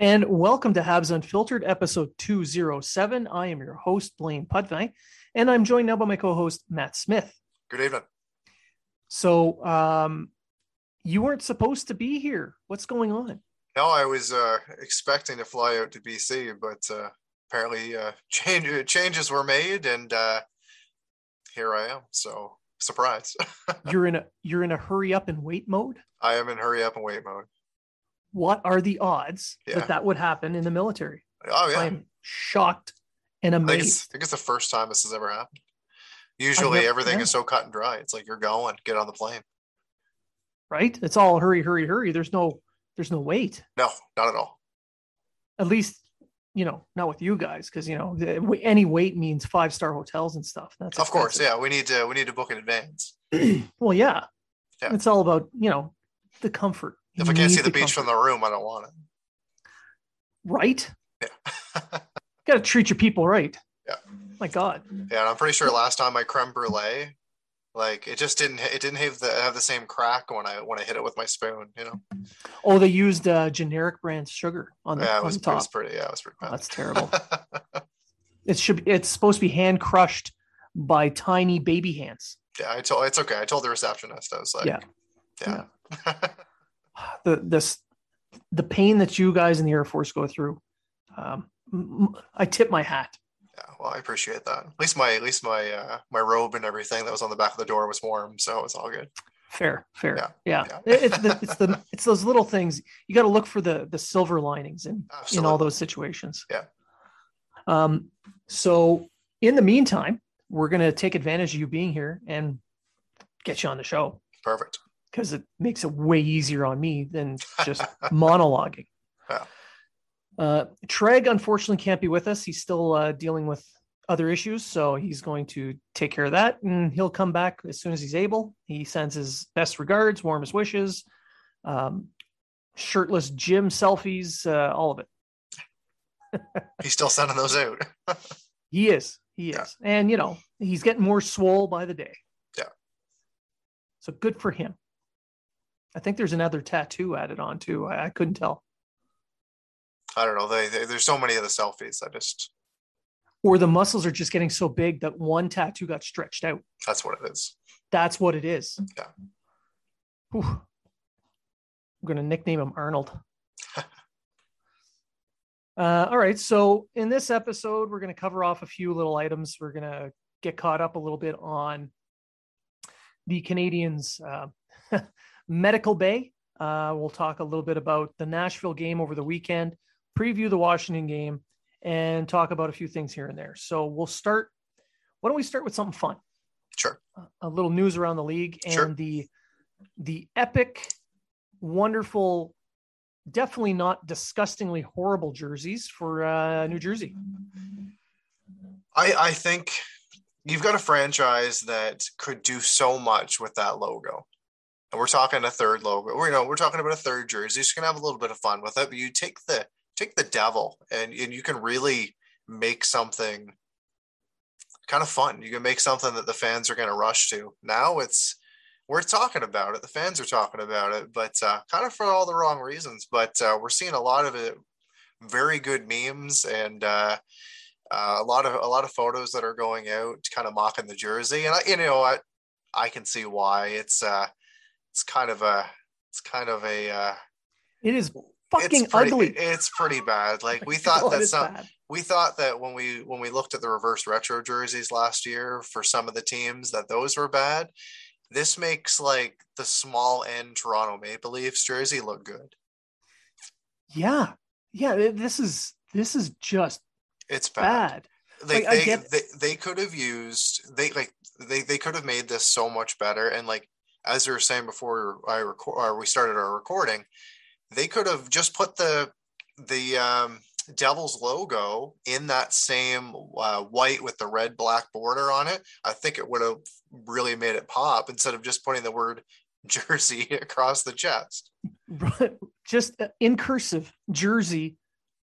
And welcome to Habs Unfiltered, episode 207. I am your host, Blaine Putney, and I'm joined now by my co host, Matt Smith. Good evening. So, um, you weren't supposed to be here. What's going on? No, I was uh, expecting to fly out to BC, but uh, apparently uh, change, changes were made, and uh, here I am. So, surprise. you're in a you're in a hurry up and wait mode. I am in hurry up and wait mode what are the odds yeah. that that would happen in the military? Oh yeah, I'm shocked and amazed. I think, I think it's the first time this has ever happened. Usually, never, everything yeah. is so cut and dry. It's like you're going, get on the plane. Right? It's all hurry, hurry, hurry. There's no, there's no wait. No, not at all. At least, you know, not with you guys, because you know, any wait means five star hotels and stuff. That's of expensive. course, yeah. We need to, we need to book in advance. well, yeah. yeah. It's all about you know the comfort if I can't see the beach comfort. from the room, I don't want it. Right? Yeah. Got to treat your people right. Yeah. My God. Yeah, and I'm pretty sure last time my creme brulee, like it just didn't it didn't have the have the same crack when I when I hit it with my spoon. You know. Oh, they used uh, generic brand sugar on the, yeah, it was, on top. It was pretty. Yeah, it was pretty. Oh, that's terrible. it should. Be, it's supposed to be hand crushed by tiny baby hands. Yeah, I told. It's okay. I told the receptionist. I was like, yeah, yeah. yeah. the this the pain that you guys in the Air Force go through. Um, I tip my hat. Yeah, well, I appreciate that. At least my at least my uh, my robe and everything that was on the back of the door was warm, so it's all good. Fair, fair. Yeah, yeah. yeah. it's the it's the it's those little things you got to look for the the silver linings in Absolutely. in all those situations. Yeah. Um. So in the meantime, we're gonna take advantage of you being here and get you on the show. Perfect because it makes it way easier on me than just monologuing. Uh, Treg unfortunately can't be with us. He's still uh, dealing with other issues, so he's going to take care of that, and he'll come back as soon as he's able. He sends his best regards, warmest wishes, um, shirtless gym selfies, uh, all of it. he's still sending those out. he is. He is, yeah. and you know he's getting more swole by the day. Yeah. So good for him. I think there's another tattoo added on too. I, I couldn't tell. I don't know. They, they, there's so many of the selfies. I just or the muscles are just getting so big that one tattoo got stretched out. That's what it is. That's what it is. Yeah. Whew. I'm going to nickname him Arnold. uh, all right. So, in this episode, we're going to cover off a few little items. We're going to get caught up a little bit on the Canadiens' uh, medical bay. Uh, we'll talk a little bit about the Nashville game over the weekend, preview the Washington game, and talk about a few things here and there. So we'll start. Why don't we start with something fun? Sure. A little news around the league and sure. the the epic, wonderful, definitely not disgustingly horrible jerseys for uh, New Jersey. I I think you've got a franchise that could do so much with that logo and we're talking a third logo. We're, you know, we're talking about a third jersey. You can have a little bit of fun with it, but you take the take the devil and, and you can really make something kind of fun. You can make something that the fans are going to rush to. Now it's we're talking about it. The fans are talking about it, but uh, kind of for all the wrong reasons. But uh, we're seeing a lot of it, very good memes and uh, uh, a lot of a lot of photos that are going out, kind of mocking the jersey. And I, you know, I I can see why it's uh, it's kind of a it's kind of a uh, it is fucking it's pretty, ugly. It's pretty bad. Like we thought that some bad. we thought that when we when we looked at the reverse retro jerseys last year for some of the teams that those were bad this makes like the small end toronto maple leafs jersey look good Yeah, yeah. This is this is just it's bad, bad. Like, Like, they, get- they they could have used they like they they could have made this so much better and like as we were saying before i record or we started our recording they could have just put the the um devil's logo in that same uh, white with the red black border on it i think it would have really made it pop instead of just putting the word jersey across the chest just in cursive jersey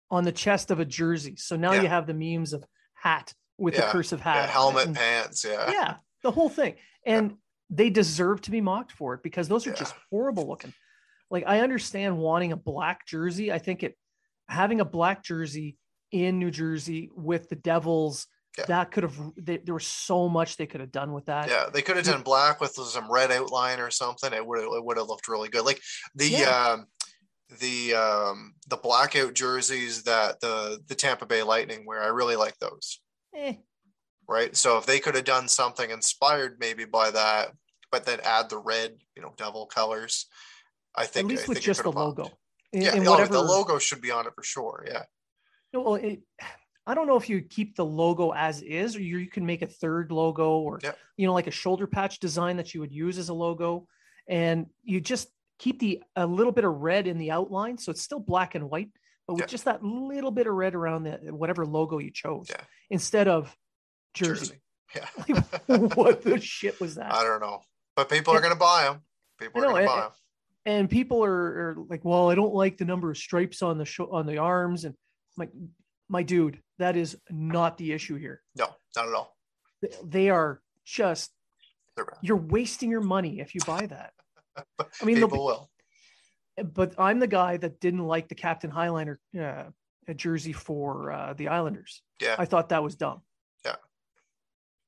on the chest of a jersey. So now Yeah. you have the memes of hat with the cursive hat, yeah, helmet And- pants yeah yeah, the whole thing. And they deserve to be mocked for it because those are just horrible looking. Like I understand wanting a black jersey. I think it having a black jersey in New Jersey with the Devils Yeah. that could have they, there was so much they could have done with that. Yeah, they could have done black with some red outline or something. It would it would have looked really good. Like the Yeah. um the um the blackout jerseys that the the Tampa Bay Lightning wear. I really like those. Eh, Right. So if they could have done something inspired maybe by that, but then add the red, you know, devil colors. I think at least I with think just the popped. logo. In- Yeah, in oh, whatever the logo should be on it for sure. Yeah. No, Well, it, I don't know if you keep the logo as is, or you, you can make a third logo, or Yep. you know, like a shoulder patch design that you would use as a logo, and you just keep the a little bit of red in the outline, so it's still black and white, but with Yeah. just that little bit of red around the whatever logo you chose, Yeah. instead of jersey. Yeah. what the shit was that? I don't know. But people are going to buy them. People I are going to buy them. and people are, are like, well, I don't like the number of stripes on the show on the arms, and I'm like, my dude, that is not the issue here. No, not at all. They are just you're wasting your money if you buy that. I mean, People the, will. but I'm the guy that didn't like the Captain Highliner uh, a jersey for uh, the Islanders. Yeah. I thought that was dumb.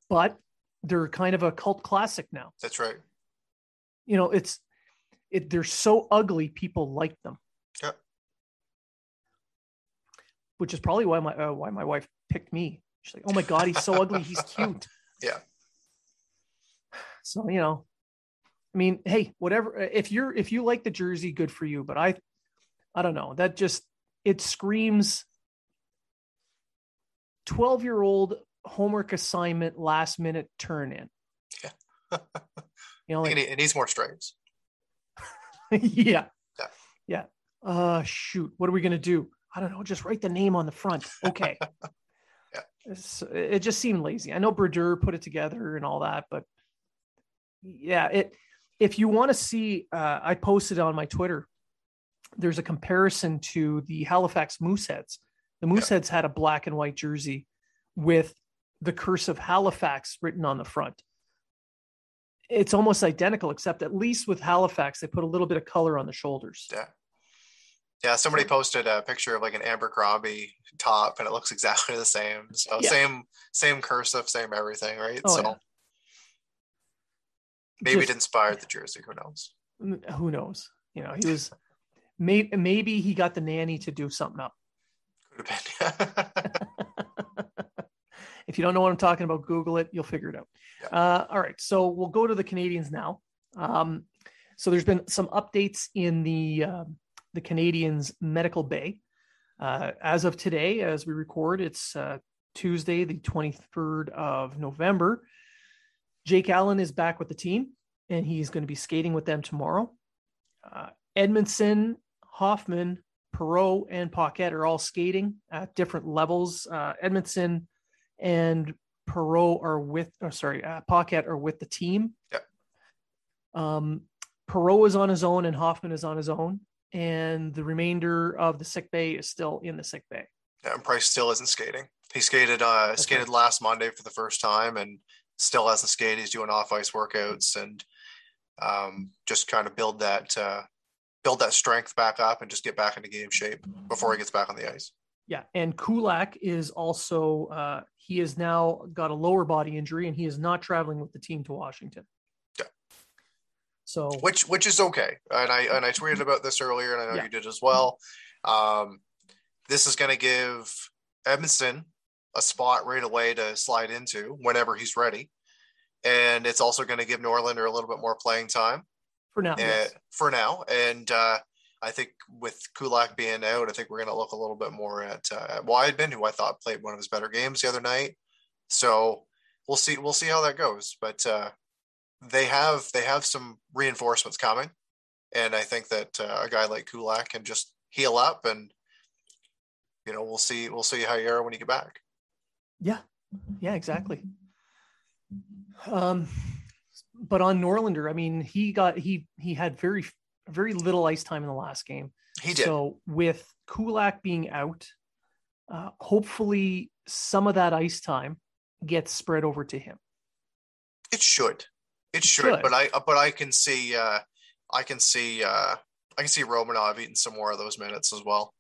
But they're kind of a cult classic now. That's right. You know, it's it. They're so ugly, people like them. Yeah. Which is probably why my uh, why my wife picked me. She's like, "Oh my god, he's so ugly. He's cute." Yeah. So you know, I mean, hey, whatever. If you're if you like the jersey, good for you. But I, I don't know. That just it screams twelve year old homework assignment last minute turn in. Yeah. you know, It like it needs more stripes. yeah. Yeah. Yeah. Uh shoot. What are we gonna do? I don't know. Just write the name on the front. Okay. Yeah. It just seemed lazy. I know Brodeur put it together and all that, but yeah, it if you want to see uh I posted on my Twitter, there's a comparison to the Halifax Mooseheads. The Mooseheads had a black and white jersey with the curse of Halifax written on the front. It's almost identical, except at least with Halifax, they put a little bit of color on the shoulders. Yeah. Yeah, somebody posted a picture of like an Abercrombie top and it looks exactly the same. So Yeah. same same cursive, same everything, right? Oh, so yeah. maybe Just- it inspired the jersey, who knows? Who knows? You know, he was maybe maybe he got the nanny to do something up. Could have been. if you don't know what I'm talking about, Google it. You'll figure it out. Yeah. Uh, all right. So we'll go to the Canadiens now. Um, so there's been some updates in the um the Canadiens medical bay. Uh, as of today, as we record, it's uh, Tuesday, the 23rd of November. Jake Allen is back with the team, and he's going to be skating with them tomorrow. Uh, Edmundson, Hoffman, Perreault, and Paquette are all skating at different levels. Uh, Edmundson and Perreault are with, or sorry, uh, Paquette are with the team. Yep. Um, Perreault is on his own, and Hoffman is on his own, and the remainder of the sick bay is still in the sick bay. yeah, and Price still isn't skating. He skated uh skated last Monday for the first time and still hasn't skated. He's doing off ice workouts and um, just kind of build that uh, build that strength back up and just get back into game shape before he gets back on the ice. Yeah, and Kulak is also uh, he has now got a lower body injury and he is not traveling with the team to Washington. Yeah. So which which is okay, and I and I tweeted about this earlier, and I know Yeah. you did as well. Um, this is going to give Edmundson a spot right away to slide into whenever he's ready, and it's also going to give Norlinder a little bit more playing time. for now, uh, yes. for now. And uh, I think with Kulak being out, I think we're going to look a little bit more at, uh, at Wideman, who I thought played one of his better games the other night. So we'll see. We'll see how that goes. But uh, they have they have some reinforcements coming, and I think that uh, a guy like Kulak can just heal up, and you know we'll see we'll see how you are when you get back. Yeah, yeah, exactly. Um, but on Norlinder, I mean, he got he he had very very little ice time in the last game. He did. So with Kulak being out, uh, hopefully some of that ice time gets spread over to him. It should. It should, should. but I but I can see uh I can see uh I can see Romanov eating some more of those minutes as well.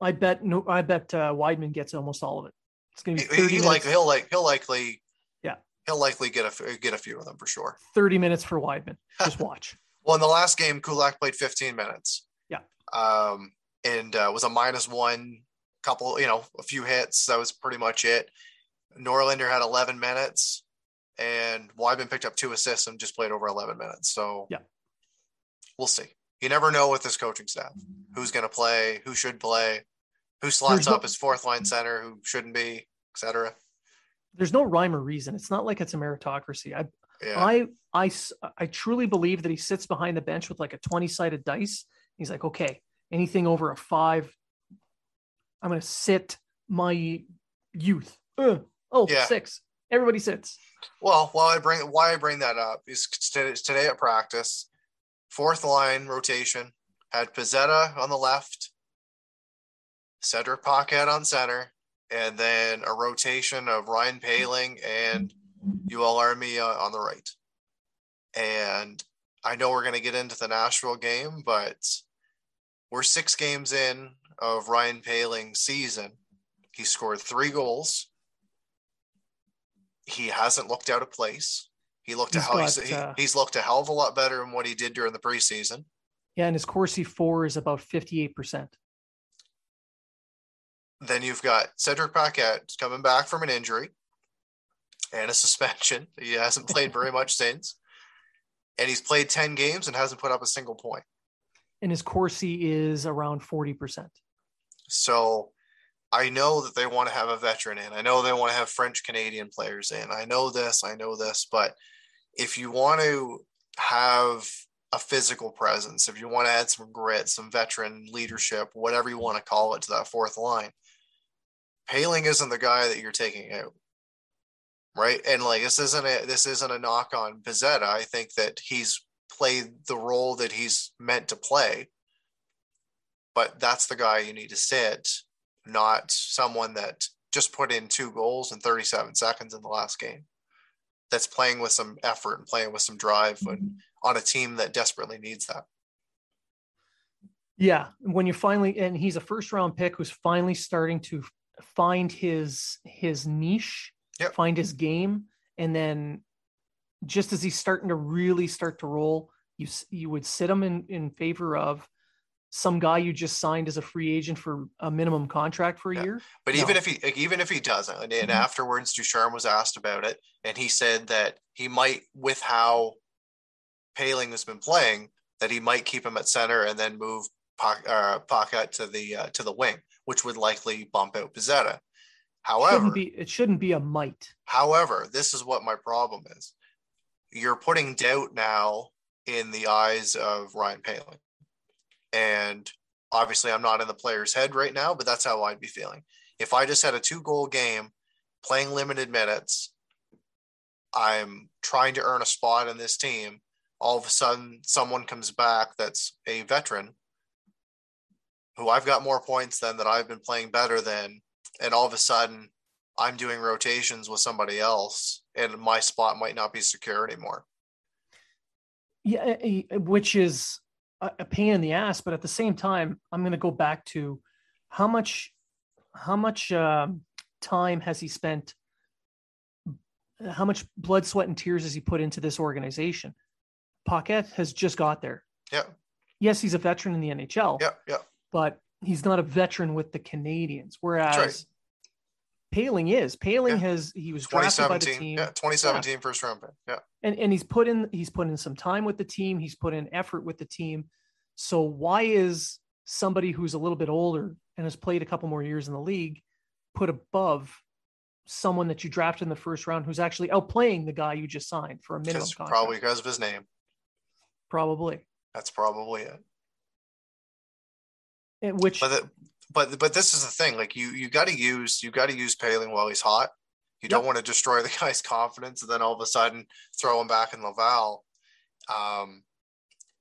I bet no, I bet uh, Wideman gets almost all of it. It's going to be 30 he like he'll like he'll likely Yeah. he'll likely get a get a few of them for sure. 30 minutes for Wideman. Just watch. Well, in the last game, Kulak played 15 minutes. Yeah. Um, and uh, was a minus one, couple, you know, a few hits. That was pretty much it. Norlinder had 11 minutes, and Wideman picked up two assists and just played over 11 minutes. So Yeah. we'll see. You never know with this coaching staff who's going to play, who should play, who slots no- up as fourth line center, who shouldn't be, etc. There's no rhyme or reason. It's not like it's a meritocracy. I Yeah. I truly believe that he sits behind the bench with like a 20 sided dice. He's like, okay, anything over a five, I'm going to sit my youth. Uh, oh, Yeah. six. Everybody sits. Well, why I bring why I bring that up is today, today at practice, fourth line rotation had Pezzetta on the left, Cedric Paquette on center, and then a rotation of Ryan Poehling and Joel Armia uh, on the right. And I know we're going to get into the Nashville game, but we're six games in of Ryan Poehling's season. He scored three goals he hasn't looked out of place. He looked a He's hell, he's, got, he- uh, he's looked a hell of a lot better than what he did during the preseason. Yeah. And his Corsi for is about 58%. Then you've got Cedric Paquette coming back from an injury and a suspension. He hasn't played very much since. And he's played 10 games and hasn't put up a single point. And his Corsi is around 40%. So I know that they want to have a veteran in. I know they want to have French Canadian players in. I know this, I know this, but if you want to have a physical presence, if you want to add some grit, some veteran leadership, whatever you want to call it to that fourth line, Poehling isn't the guy that you're taking out. Right. And like this isn't a this isn't a knock on Pezzetta. I think that he's played the role that he's meant to play. But that's the guy you need to sit not someone that just put in two goals in 37 seconds in the last game. That's playing with some effort and playing with some drive and on a team that desperately needs that. Yeah, when you finally and he's a first round pick who's finally starting to find his his niche, Yep. find his game, and then just as he's starting to really start to roll, you you would sit him in in favor of some guy you just signed as a free agent for a minimum contract for a Yeah. year. But No. even if he even if he doesn't, and, Mhm. afterwards Ducharme was asked about it, and he said that he might, with how Poehling has been playing, that he might keep him at center and then move Pock- uh, to the uh, to the wing, which would likely bump out Pezzetta. However, shouldn't be it shouldn't be a might. However, this is what my problem is. You're putting doubt now in the eyes of Ryan Poehling. And obviously, I'm not in the player's head right now, but that's how I'd be feeling. If I just had a two goal game playing limited minutes, I'm trying to earn a spot in this team. All of a sudden, someone comes back that's a veteran who I've got more points than that I've been playing better than. And all of a sudden, I'm doing rotations with somebody else and my spot might not be secure anymore. Yeah, eh, eh, which is a, pain in the ass, but at the same time, I'm going to go back to how much how much um, time has he spent how much blood sweat and tears has he put into this organization Paquette has just got there Yeah. yes he's a veteran in the nhl Yeah, yeah. but he's not a veteran with the canadiens whereas right. poehling is poehling Yeah. has he was drafted by the 2017. team Yeah, 2017 first round pick. Yeah. and and he's put in he's put in some time with the team he's put in effort with the team so why is somebody who's a little bit older and has played a couple more years in the league put above someone that you drafted in the first round who's actually outplaying the guy you just signed for a minimum contract probably because of his name. probably That's probably it. And which But the, but but this is the thing. Like you you got to use you got to use Poehling while he's hot. You don't want to destroy the guy's confidence and then all of a sudden throw him back in Laval. Um,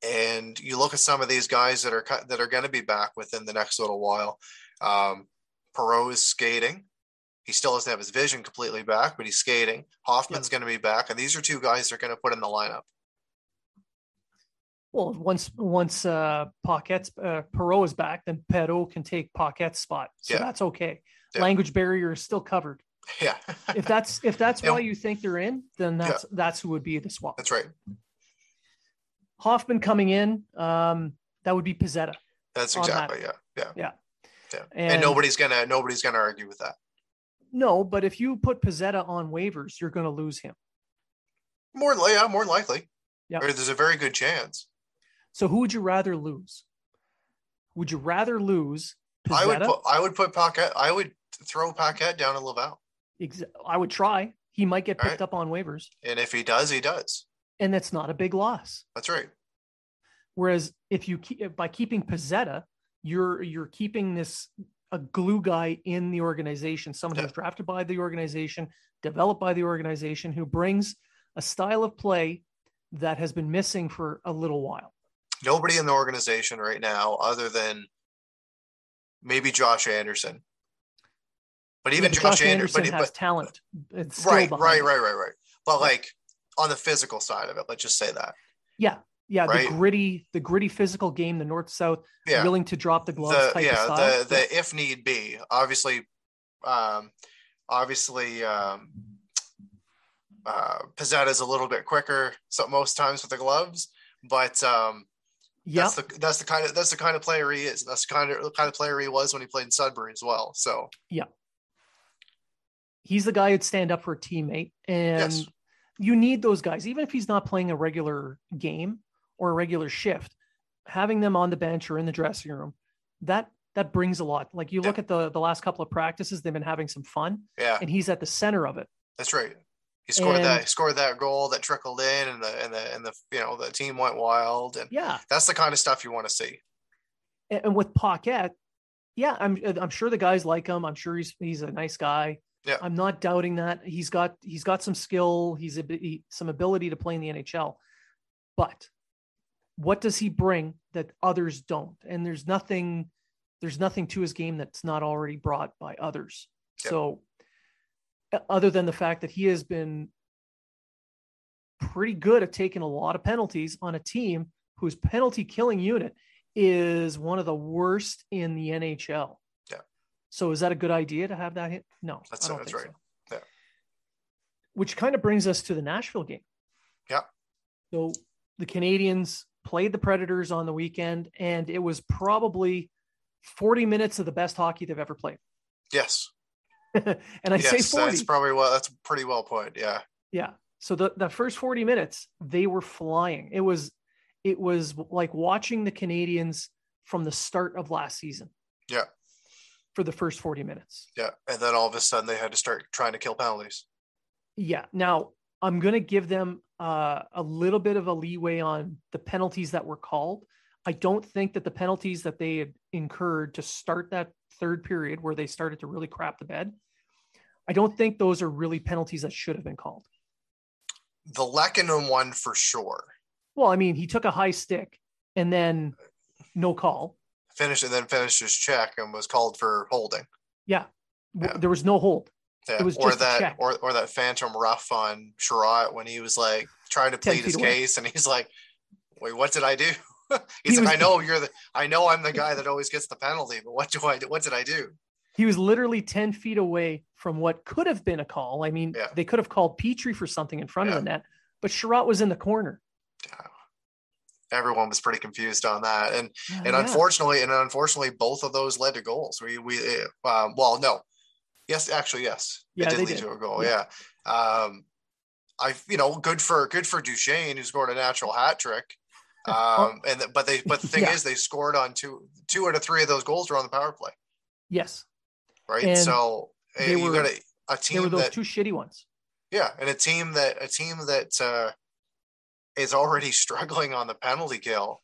and you look at some of these guys that are cut- that are going to be back within the next little while. Um, Perreault is skating. He still doesn't have his vision completely back, but he's skating. Hoffman's going to be back, and these are two guys they're going to put in the lineup. Well once once uh Paquette's uh Perreault is back then Perreault can take Paquette's spot so Yeah. that's okay Yeah. language barrier is still covered Yeah, if that's if that's Yeah. why you think they're in then that's that's who would be the swap that's right. Hoffman coming in, um, that would be Pezzetta. That's on that. exactly yeah, yeah, Yeah. yeah. And, and nobody's gonna nobody's gonna argue with that. No, but if you put Pezzetta on waivers, you're going to lose him. More, yeah, more than likely. Yeah. Or there's a very good chance. So who would you rather lose? Would you rather lose I would put, I would put Paquette. I would throw Paquette down in Laval, Ex- I would try. He might get picked right. up on waivers, and if he does, he does. and that's not a big loss. That's right. Whereas if you keep by keeping Pezzetta, you're you're keeping this a glue guy in the organization, someone Yeah. who's drafted by the organization, developed by the organization, who brings a style of play that has been missing for a little while. Nobody in the organization right now, other than maybe Josh Anderson. But even Yeah, Josh, Josh Anderson, Anderson but, has but talent. It's right, right, right, right, right. But like on the physical side of it, let's just say that. Yeah, yeah. Right. The gritty, the gritty physical game, the north south, Yeah. willing to drop the gloves the type yeah the the if need be obviously um obviously um uh Pezzetta is a little bit quicker so most times with the gloves but um yeah, that's the that's the kind of that's the kind of player he is that's the kind of the kind of player he was when he played in Sudbury as well so yeah, he's the guy who'd stand up for a teammate, and Yes. you need those guys, even if he's not playing a regular game or a regular shift. Having them on the bench or in the dressing room, that that brings a lot. Like you look at the the last couple of practices, they've been having some fun, yeah and he's at the center of it. that's right he scored And- that he scored that goal that trickled in and the and the and the you know the team went wild and Yeah, that's the kind of stuff you want to see and, and with Paquette, yeah, I'm I'm sure the guys like him. I'm sure he's he's a nice guy. Yeah. I'm not doubting that he's got he's got some skill. He's a bit- he, some ability to play in the NHL, but what does he bring that others don't? And there's nothing there's nothing to his game that's not already brought by others. Yeah. So, other than the fact that he has been pretty good at taking a lot of penalties on a team whose penalty killing unit is one of the worst in the NHL. Yeah. So is that a good idea to have that hit? No, That's- I don't that's think right. so. Yeah. Which kind of brings us to the Nashville game. Yeah. So the Canadiens played the Predators on the weekend, and it was probably 40 minutes of the best hockey they've ever played. yes and I say yes 40. that's probably well that's pretty well put yeah Yeah. So the, the first 40 minutes, they were flying. It was it was like watching the Canadiens from the start of last season. Yeah. For the first 40 minutes. Yeah, and then all of a sudden they had to start trying to kill penalties. Yeah. Now I'm gonna give them uh, a little bit of a leeway on the penalties that were called. I don't think that the penalties that they had incurred to start that third period where they started to really crap the bed. I don't think those are really penalties that should have been called. The Lehkonen one for sure. Well, I mean, he took a high stick and then no call. Finished and then finished his check and was called for holding. Yeah. Yeah. There was no hold. Yeah. It was or that or or that phantom rough on Chiarot when he was like trying to plead his away. case and he's like Wait, what did I do? He He's like, was- I know you're the, I know I'm the guy that always gets the penalty, but what do I do? What did I do? He was literally 10 feet away from what could have been a call. I mean, Yeah. they could have called Petry for something in front Yeah. of the net, but Chiarot was in the corner. Everyone was pretty confused on that, and and Yeah. unfortunately, and unfortunately, both of those led to goals. We we um, well, no, yes, actually, yes, Yeah, it did lead did. to a goal. Yeah. Um, I you know, good for good for Duchene who scored a natural hat trick. Um, and but they but the thing is, they scored on two two out of three of those goals were on the power play, Yes. Right? And so they you were- got a, a There team were those that two shitty ones. yeah, and a team that a team that uh, is already struggling on the penalty kill.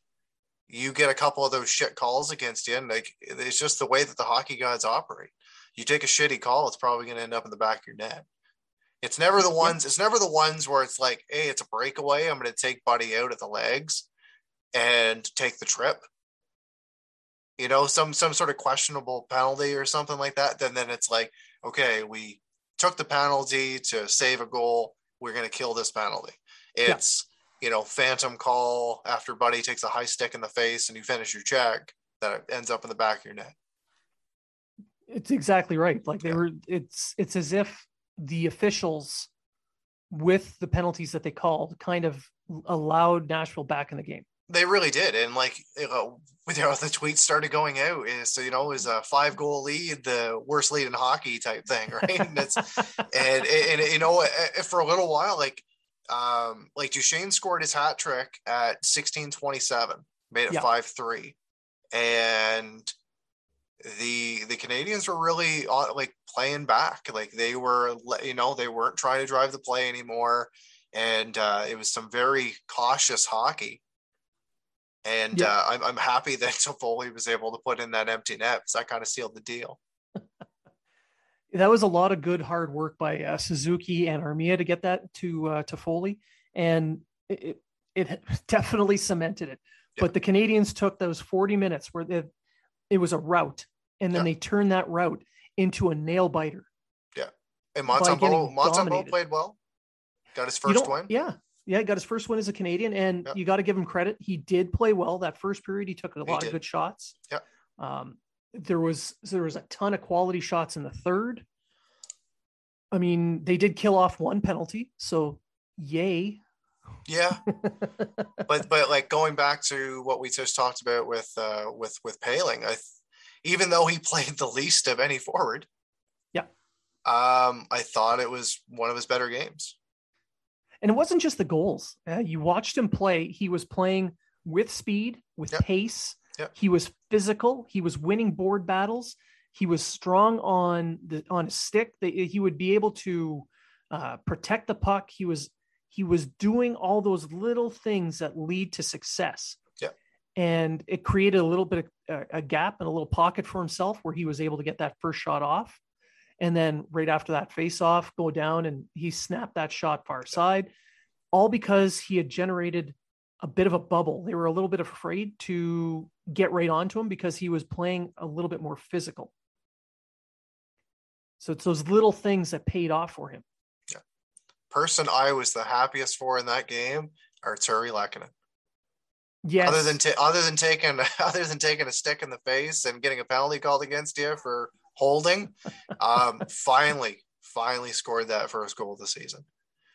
You get a couple of those shit calls against you, and like it's just the way that the hockey gods operate. You take a shitty call, it's probably going to end up in the back of your net. It's never the ones. It's never the ones where it's like, hey, it's a breakaway. I'm going to take Buddy out at the legs and take the trip. You know, some some sort of questionable penalty or something like that. Then then it's like, okay, we took the penalty to save a goal. We're going to kill this penalty. Yeah. It's, you know, phantom call after Buddy takes a high stick in the face and you finish your check that ends up in the back of your net. It's exactly right. Like they Yeah. were it's it's as if the officials with the penalties that they called kind of allowed Nashville back in the game. They really did. And like, you know, you know, the tweets started going out is, so, you know, it was a five goal lead, the worst lead in hockey type thing. Right. and it's, and, and, you know, eh, for a little while, like, um, like Duchene scored his hat trick at 1627, made it Yeah. 5 3. And the the Canadiens were really uh, like playing back. Like they were, you know, they weren't trying to drive the play anymore. And uh, it was some very cautious hockey. And Yeah. uh, I'm, I'm happy that Toffoli was able to put in that empty net because that kind of sealed the deal. that was a lot of good hard work by uh, Suzuki and Armia to get that to uh, to Foley, and it it it definitely cemented it. Yeah. But the Canadiens took those forty minutes where they, it was a route, and then Yeah. they turned that route into a nail biter. Yeah, and Montembeault, Montembeault played well. Got his first win. Yeah, yeah, he got his first win as a Canadian, and you got to give him credit. He did play well that first period. He took a lot of good shots. Yeah. Um, there was there was a ton of quality shots in the third. I mean, they did kill off one penalty, so yay. Yeah, but but like going back to what we just talked about with uh with with Poehling, I th- even though he played the least of any forward, Yeah. um, I thought it was one of his better games. And it wasn't just the goals. Uh, you watched him play. He was playing with speed, with Yep. pace. Yep. He was physical. He was winning board battles. He was strong on the on his stick. That he would be able to uh, protect the puck. He was he was doing all those little things that lead to success. Yep. And it created a little bit of uh, a gap and a little pocket for himself where he was able to get that first shot off. And then right after that face off, go down and he snapped that shot far side, all because he had generated a bit of a bubble. They were a little bit afraid to get right onto him because he was playing a little bit more physical. So it's those little things that paid off for him. Yeah. Person I was the happiest for in that game, Artturi Lehkonen. Yes. Other than ta- other than taking other than taking a stick in the face and getting a penalty called against you for holding, um, finally finally scored that first goal of the season.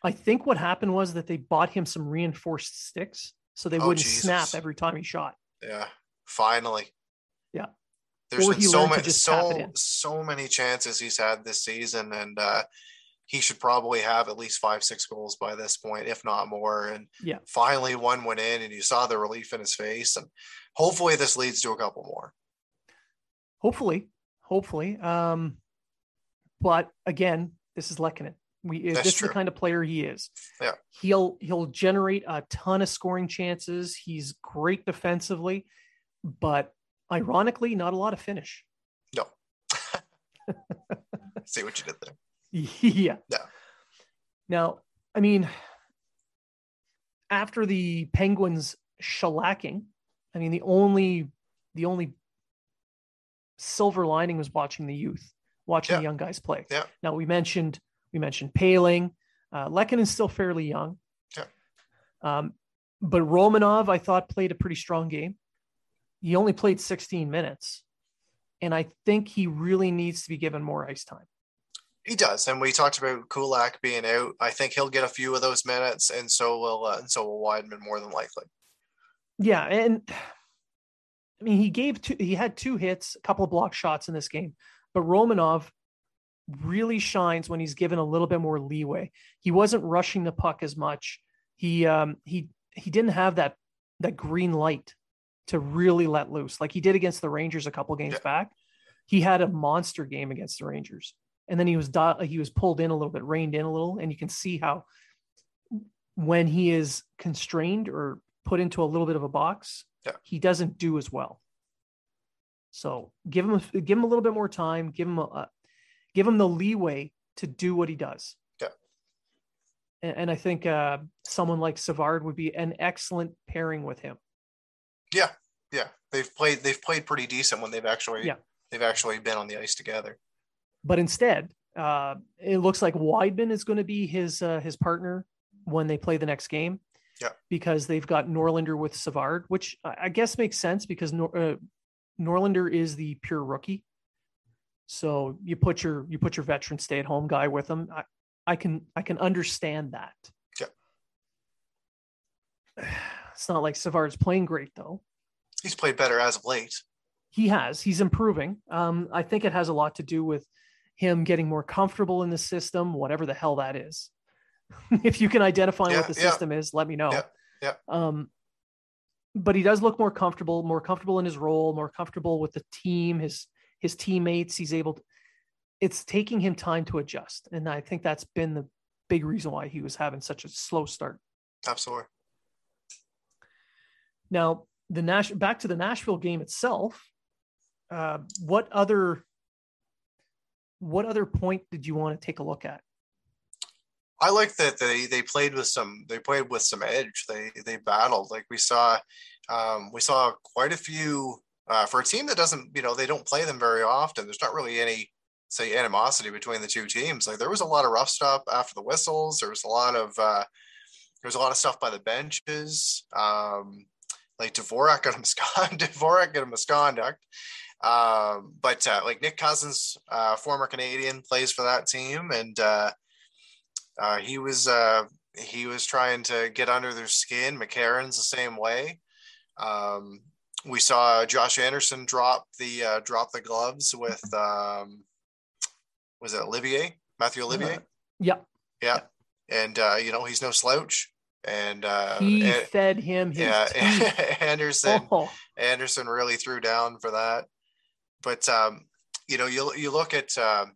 I think what happened was that they bought him some reinforced sticks so they Oh, wouldn't Jesus. snap every time he shot. Yeah, finally. Yeah. There's been so many, just tap it so so many chances he's had this season, and uh, he should probably have at least five, six goals by this point, if not more. And Yeah. finally, one went in, and you saw the relief in his face, and hopefully, this leads to a couple more. Hopefully, hopefully. Um, but again, this is Lehkonen. We That's this is the kind of player he is. Yeah. He'll he'll generate a ton of scoring chances. He's great defensively, but ironically, not a lot of finish. No, see what you did there. yeah. Yeah. Now, I mean, after the Penguins shellacking, I mean, the only the only silver lining was watching the youth, watching Yeah. the young guys play. Yeah. Now we mentioned we mentioned Poehling. Uh, is still fairly young. Yeah. Um, but Romanov, I thought, played a pretty strong game. He only played 16 minutes. And I think he really needs to be given more ice time. He does, and we talked about Kulak being out. I think he'll get a few of those minutes, and so will uh, and so will Wideman more than likely. Yeah, and I mean he gave two. He had two hits, a couple of block shots in this game, but Romanov really shines when he's given a little bit more leeway. He wasn't rushing the puck as much. He um he he didn't have that that green light to really let loose like he did against the Rangers a couple games yeah. back. He had a monster game against the Rangers, and then he was he was pulled in a little bit, reined in a little, and you can see how when he is constrained or put into a little bit of a box, yeah. he doesn't do as well. So give him a, give him a little bit more time. Give him a, give him the leeway to do what he does. Yeah. And, and I think uh, someone like Savard would be an excellent pairing with him. Yeah, yeah. They've played they've played pretty decent when they've actually yeah. they've actually been on the ice together. But instead, uh, it looks like Wideman is going to be his uh, his partner when they play the next game. Yeah. Because they've got Norlinder with Savard, which I guess makes sense because Nor- uh, Norlinder is the pure rookie. So you put your you put your veteran stay at home guy with him. I, I can I can understand that. Yeah. It's not like Savard's playing great though. He's played better as of late. He has. He's improving. Um, I think it has a lot to do with him getting more comfortable in the system, whatever the hell that is. if you can identify yeah, what the yeah. system is, let me know. Yeah. Yeah. Um, but he does look more comfortable, more comfortable in his role, more comfortable with the team, his his teammates. He's able to, it's taking him time to adjust. And I think that's been the big reason why he was having such a slow start. Absolutely. Now, the Nash back to the Nashville game itself. Uh, what other what other point did you want to take a look at? I like that they they played with some they played with some edge. They they battled like we saw um, we saw quite a few uh, for a team that doesn't, you know, they don't play them very often. There's not really any, say, animosity between the two teams. Like there was a lot of rough stuff after the whistles. There was a lot of, uh, there was a lot of stuff by the benches. Um, like Dvorak got a misconduct. Dvorak got a misconduct. Um, but uh, like Nick Cousins, uh, former Canadian, plays for that team, and uh, uh, he was uh, he was trying to get under their skin. McCarron's the same way. Um, we saw Josh Anderson drop the uh, drop the gloves with um, was it Olivier Matthew Olivier? Uh, yeah, yeah, and uh, you know he's no slouch. And uh, he and, fed him. yeah, Anderson. Oh. Anderson really threw down for that. But um, you know, you you look at um,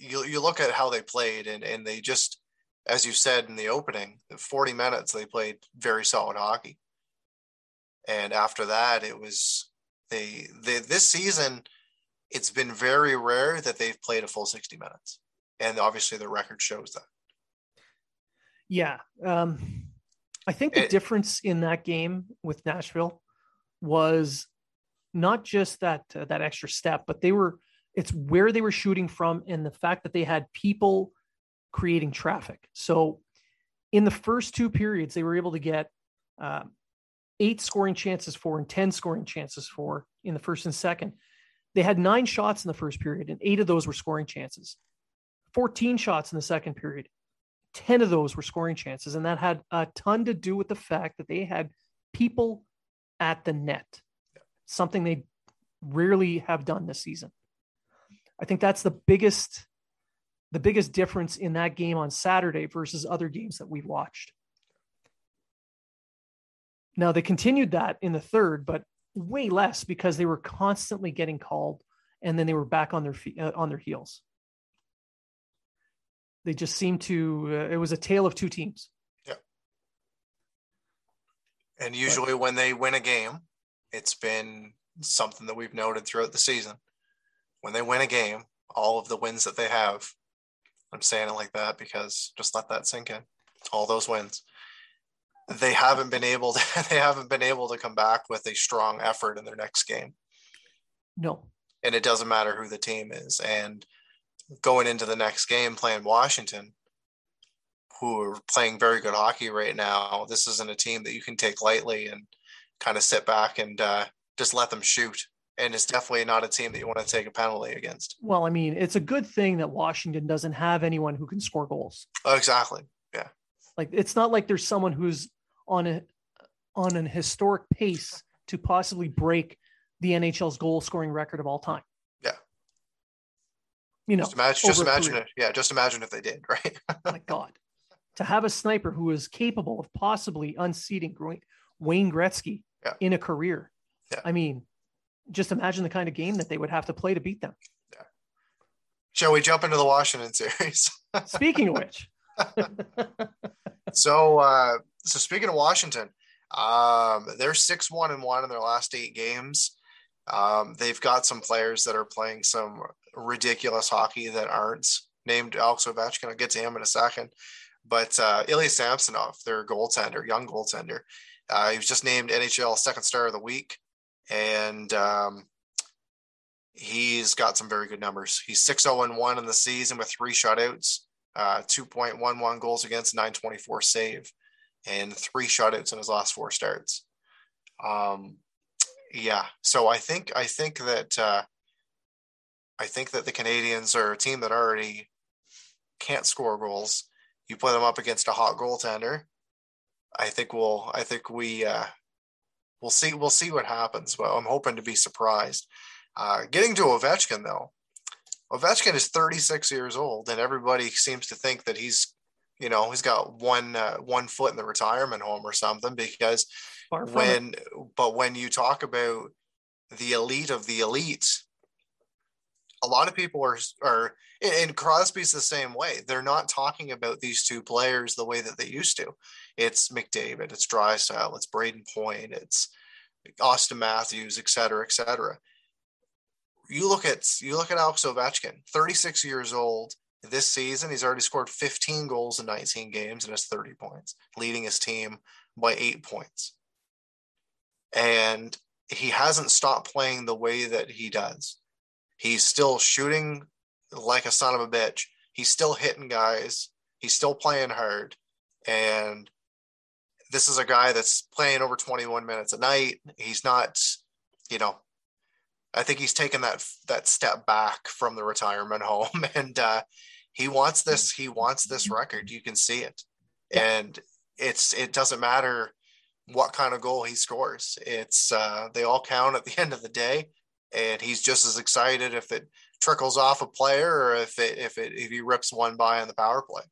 you you look at how they played, and and they just, as you said in the opening, forty minutes they played very solid hockey. And after that it was they, they this season it's been very rare that they've played a full 60 minutes. And obviously the record shows that. Yeah um i think the it, difference in that game with nashville was not just that uh, that extra step but they were it's where they were shooting from and the fact that they had people creating traffic so in the first two periods they were able to get uh, eight scoring chances for and 10 scoring chances for in the first and second. They had nine shots in the first period, and eight of those were scoring chances. 14 shots in the second period. 10 of those were scoring chances. And that had a ton to do with the fact that they had people at the net, something they rarely have done this season. I think that's the biggest the biggest difference in that game on Saturday versus other games that we've watched. Now they continued that in the third, but way less because they were constantly getting called, and then they were back on their feet uh, on their heels. They just seemed to. Uh, it was a tale of two teams. Yeah. And usually, but, when they win a game, it's been something that we've noted throughout the season. When they win a game, all of the wins that they have, I'm saying it like that because just let that sink in. All those wins they haven't been able to they haven't been able to come back with a strong effort in their next game. No. And it doesn't matter who the team is. And going into the next game playing Washington, who are playing very good hockey right now. This isn't a team that you can take lightly and kind of sit back and uh, just let them shoot. And it's definitely not a team that you want to take a penalty against. Well, I mean, it's a good thing that Washington doesn't have anyone who can score goals. Oh, exactly. Yeah. Like it's not like there's someone who's on a on an historic pace to possibly break the NHL's goal scoring record of all time. Yeah. You know, just imagine, just imagine it. Yeah, just imagine if they did, right? my God, to have a sniper who is capable of possibly unseating Wayne Gretzky yeah. in a career. Yeah. I mean, just imagine the kind of game that they would have to play to beat them. Yeah. Shall we jump into the Washington series? Speaking of which. so, uh, so speaking of Washington, um, they're six one and one in their last eight games. Um, they've got some players that are playing some ridiculous hockey that aren't named Alex Ovechkin. I'll get to him in a second. But uh, Ilya Samsonov, their goaltender, young goaltender, uh, he was just named NHL Second Star of the Week, and um, he's got some very good numbers. He's six zero and one in the season with three shutouts, uh, two point one one goals against, nine twenty four save and three shutouts in his last four starts. Um, yeah, so I think I think that uh, I think that the Canadiens are a team that already can't score goals. You put them up against a hot goaltender. I think we'll. I think we. Uh, we'll see. We'll see what happens. Well, I'm hoping to be surprised. Uh, getting to Ovechkin though, Ovechkin is 36 years old, and everybody seems to think that he's you know he's got one uh, one foot in the retirement home or something because when it. but when you talk about the elite of the elite a lot of people are are and Crosby's the same way. They're not talking about these two players the way that they used to. It's McDavid, it's Draisaitl, it's Brayden Point, it's Auston Matthews, et cetera, et cetera. You look at you look at Alex Ovechkin, 36 years old, this season, he's already scored 15 goals in 19 games and has 30 points, leading his team by eight points. And he hasn't stopped playing the way that he does. He's still shooting like a son of a bitch. He's still hitting guys. He's still playing hard. And this is a guy that's playing over 21 minutes a night. He's not, you know, I think he's taken that that step back from the retirement home, and uh, he wants this. He wants this record. You can see it, and it's it doesn't matter what kind of goal he scores. It's uh, they all count at the end of the day, and he's just as excited if it trickles off a player or if it if it if he rips one by on the power play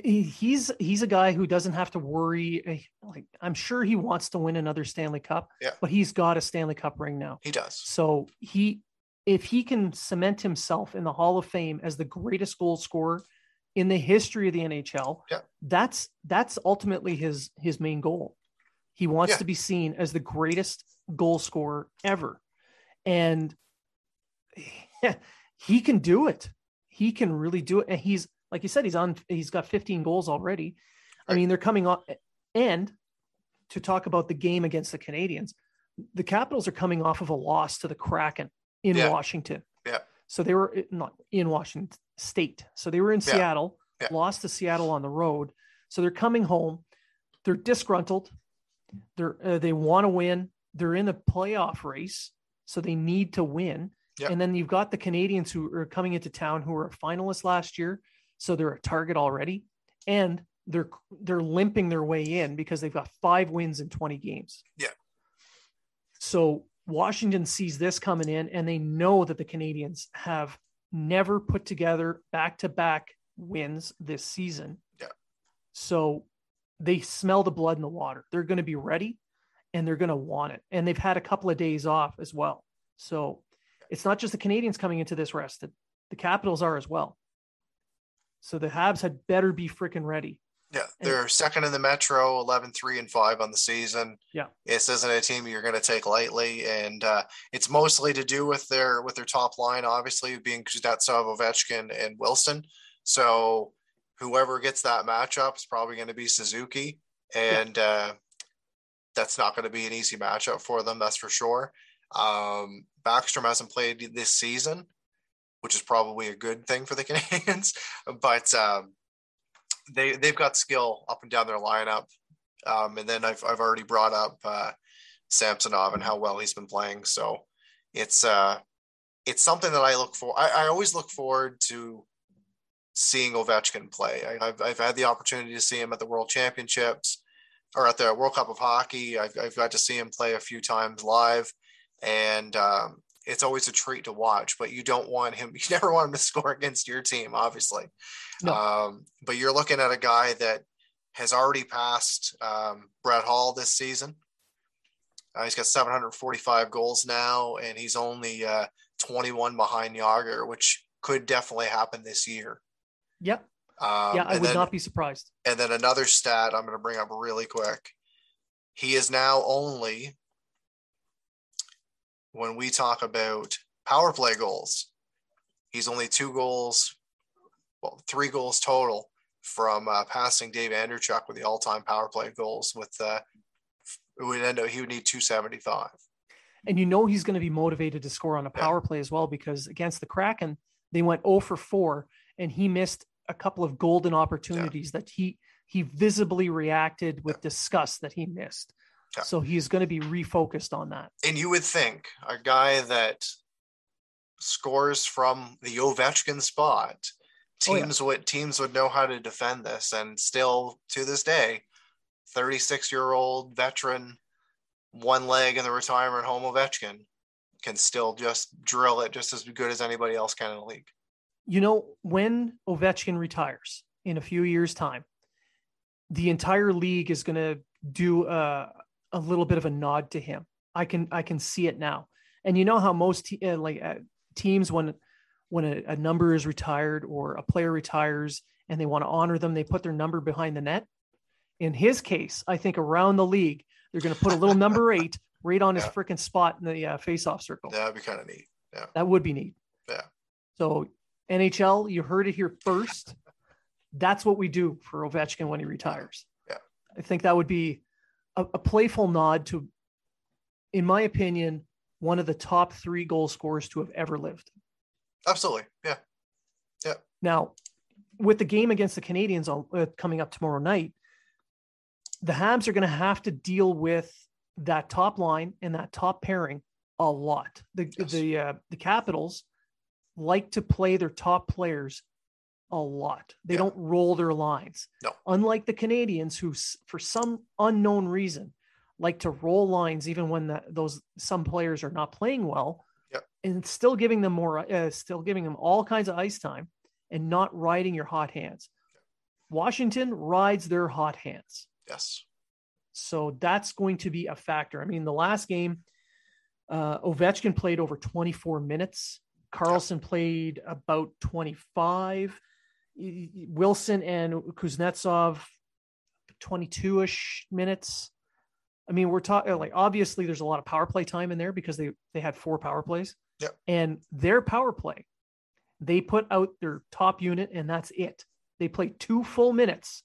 he's he's a guy who doesn't have to worry. Eh, like I'm sure he wants to win another Stanley Cup, yeah. but he's got a Stanley Cup ring now. He does. So he, if he can cement himself in the Hall of Fame as the greatest goal scorer in the history of the NHL, yeah. that's that's ultimately his his main goal. He wants yeah. to be seen as the greatest goal scorer ever, and he can do it. He can really do it, and he's like you said, he's on. He's got 15 goals already. I mean, they're coming off. And to talk about the game against the Canadiens, the Capitals are coming off of a loss to the Kraken in yeah. Washington. Yeah. So they were not in Washington State. So they were in yeah. Seattle, yeah. lost to Seattle on the road. So they're coming home. They're disgruntled. They're uh, they want to win. They're in the playoff race, so they need to win. Yep. And then you've got the Canadiens who are coming into town who were a finalist last year so they're a target already, and they're they're limping their way in because they've got five wins in 20 games. Yeah. So Washington sees this coming in, and they know that the Canadiens have never put together back to back wins this season. Yeah. So they smell the blood in the water. They're going to be ready and they're going to want it. And they've had a couple of days off as well. So it's not just the Canadiens coming into this rested, the Capitals are as well. So the Habs had better be freaking ready. Yeah, they're and, second in the Metro, 11, 3, and 5 on the season. Yeah. This isn't a team you're going to take lightly. And uh, it's mostly to do with their with their top line, obviously, being Kuznetsov, Ovechkin, and Wilson. So whoever gets that matchup is probably going to be Suzuki. And yeah. uh, that's not going to be an easy matchup for them, that's for sure. Um, Backstrom hasn't played this season which is probably a good thing for the Canadiens, but um, they they've got skill up and down their lineup. Um, and then I've I've already brought up uh, Samsonov and how well he's been playing. So it's uh it's something that I look for. I, I always look forward to seeing Ovechkin play. I, have I've had the opportunity to see him at the World Championships or at the World Cup of Hockey. I've, I've got to see him play a few times live, and um, it's always a treat to watch. But you don't want him. You never want him to score against your team, obviously. No. Um, but you're looking at a guy that has already passed um, Brett Hull this season. Uh, he's got 745 goals now, and he's only uh, 21 behind Jagr, which could definitely happen this year. Yep. Um, yeah, I would then, not be surprised. And then another stat I'm going to bring up really quick. He is now only, when we talk about power play goals, he's only two goals, well, three goals total from uh, passing Dave Andreychuk with the all-time power play goals. With uh, it would end up he would need 275. And you know he's going to be motivated to score on a power yeah. play as well because against the Kraken they went 0 for 4 and he missed a couple of golden opportunities yeah. that he he visibly reacted with yeah. disgust that he missed. Yeah. So he's going to be refocused on that. And you would think a guy that scores from the Ovechkin spot, oh, teams oh, would teams would know how to defend this, and still to this day, thirty six year old veteran, one leg in the retirement home Ovechkin can still just drill it just as good as anybody else can in the league you know, when Ovechkin retires in a few years' time, the entire league is going to do a, a little bit of a nod to him. I can I can see it now. And you know how most te- uh, like uh, teams when when a, a number is retired or a player retires and they want to honor them, they put their number behind the net. In his case, I think around the league they're going to put a little number eight right on his freaking spot in the uh, face-off circle. That'd be kind of neat. Yeah, that would be neat. Yeah. So NHL, you heard it here first. That's what we do for Ovechkin when he retires. Yeah. I think that would be a, a playful nod to, in my opinion, one of the top three goal scorers to have ever lived. Absolutely. Yeah. Yeah. Now, with the game against the Canadiens uh, coming up tomorrow night, the Habs are going to have to deal with that top line and that top pairing a lot. The yes. the uh, the Capitals like to play their top players a lot. They yeah. don't roll their lines. No. Unlike the Canadiens, who, for some unknown reason, like to roll lines even when the, those some players are not playing well, yep. and still giving them more, uh, still giving them all kinds of ice time, and not riding your hot hands. Washington rides their hot hands. Yes. So that's going to be a factor. I mean, the last game, uh, Ovechkin played over 24 minutes. Carlson played about 25. Wilson and Kuznetsov, 22 ish minutes. I mean, we're talking like obviously there's a lot of power play time in there because they they had four power plays. Yep. And their power play, they put out their top unit and that's it. They play two full minutes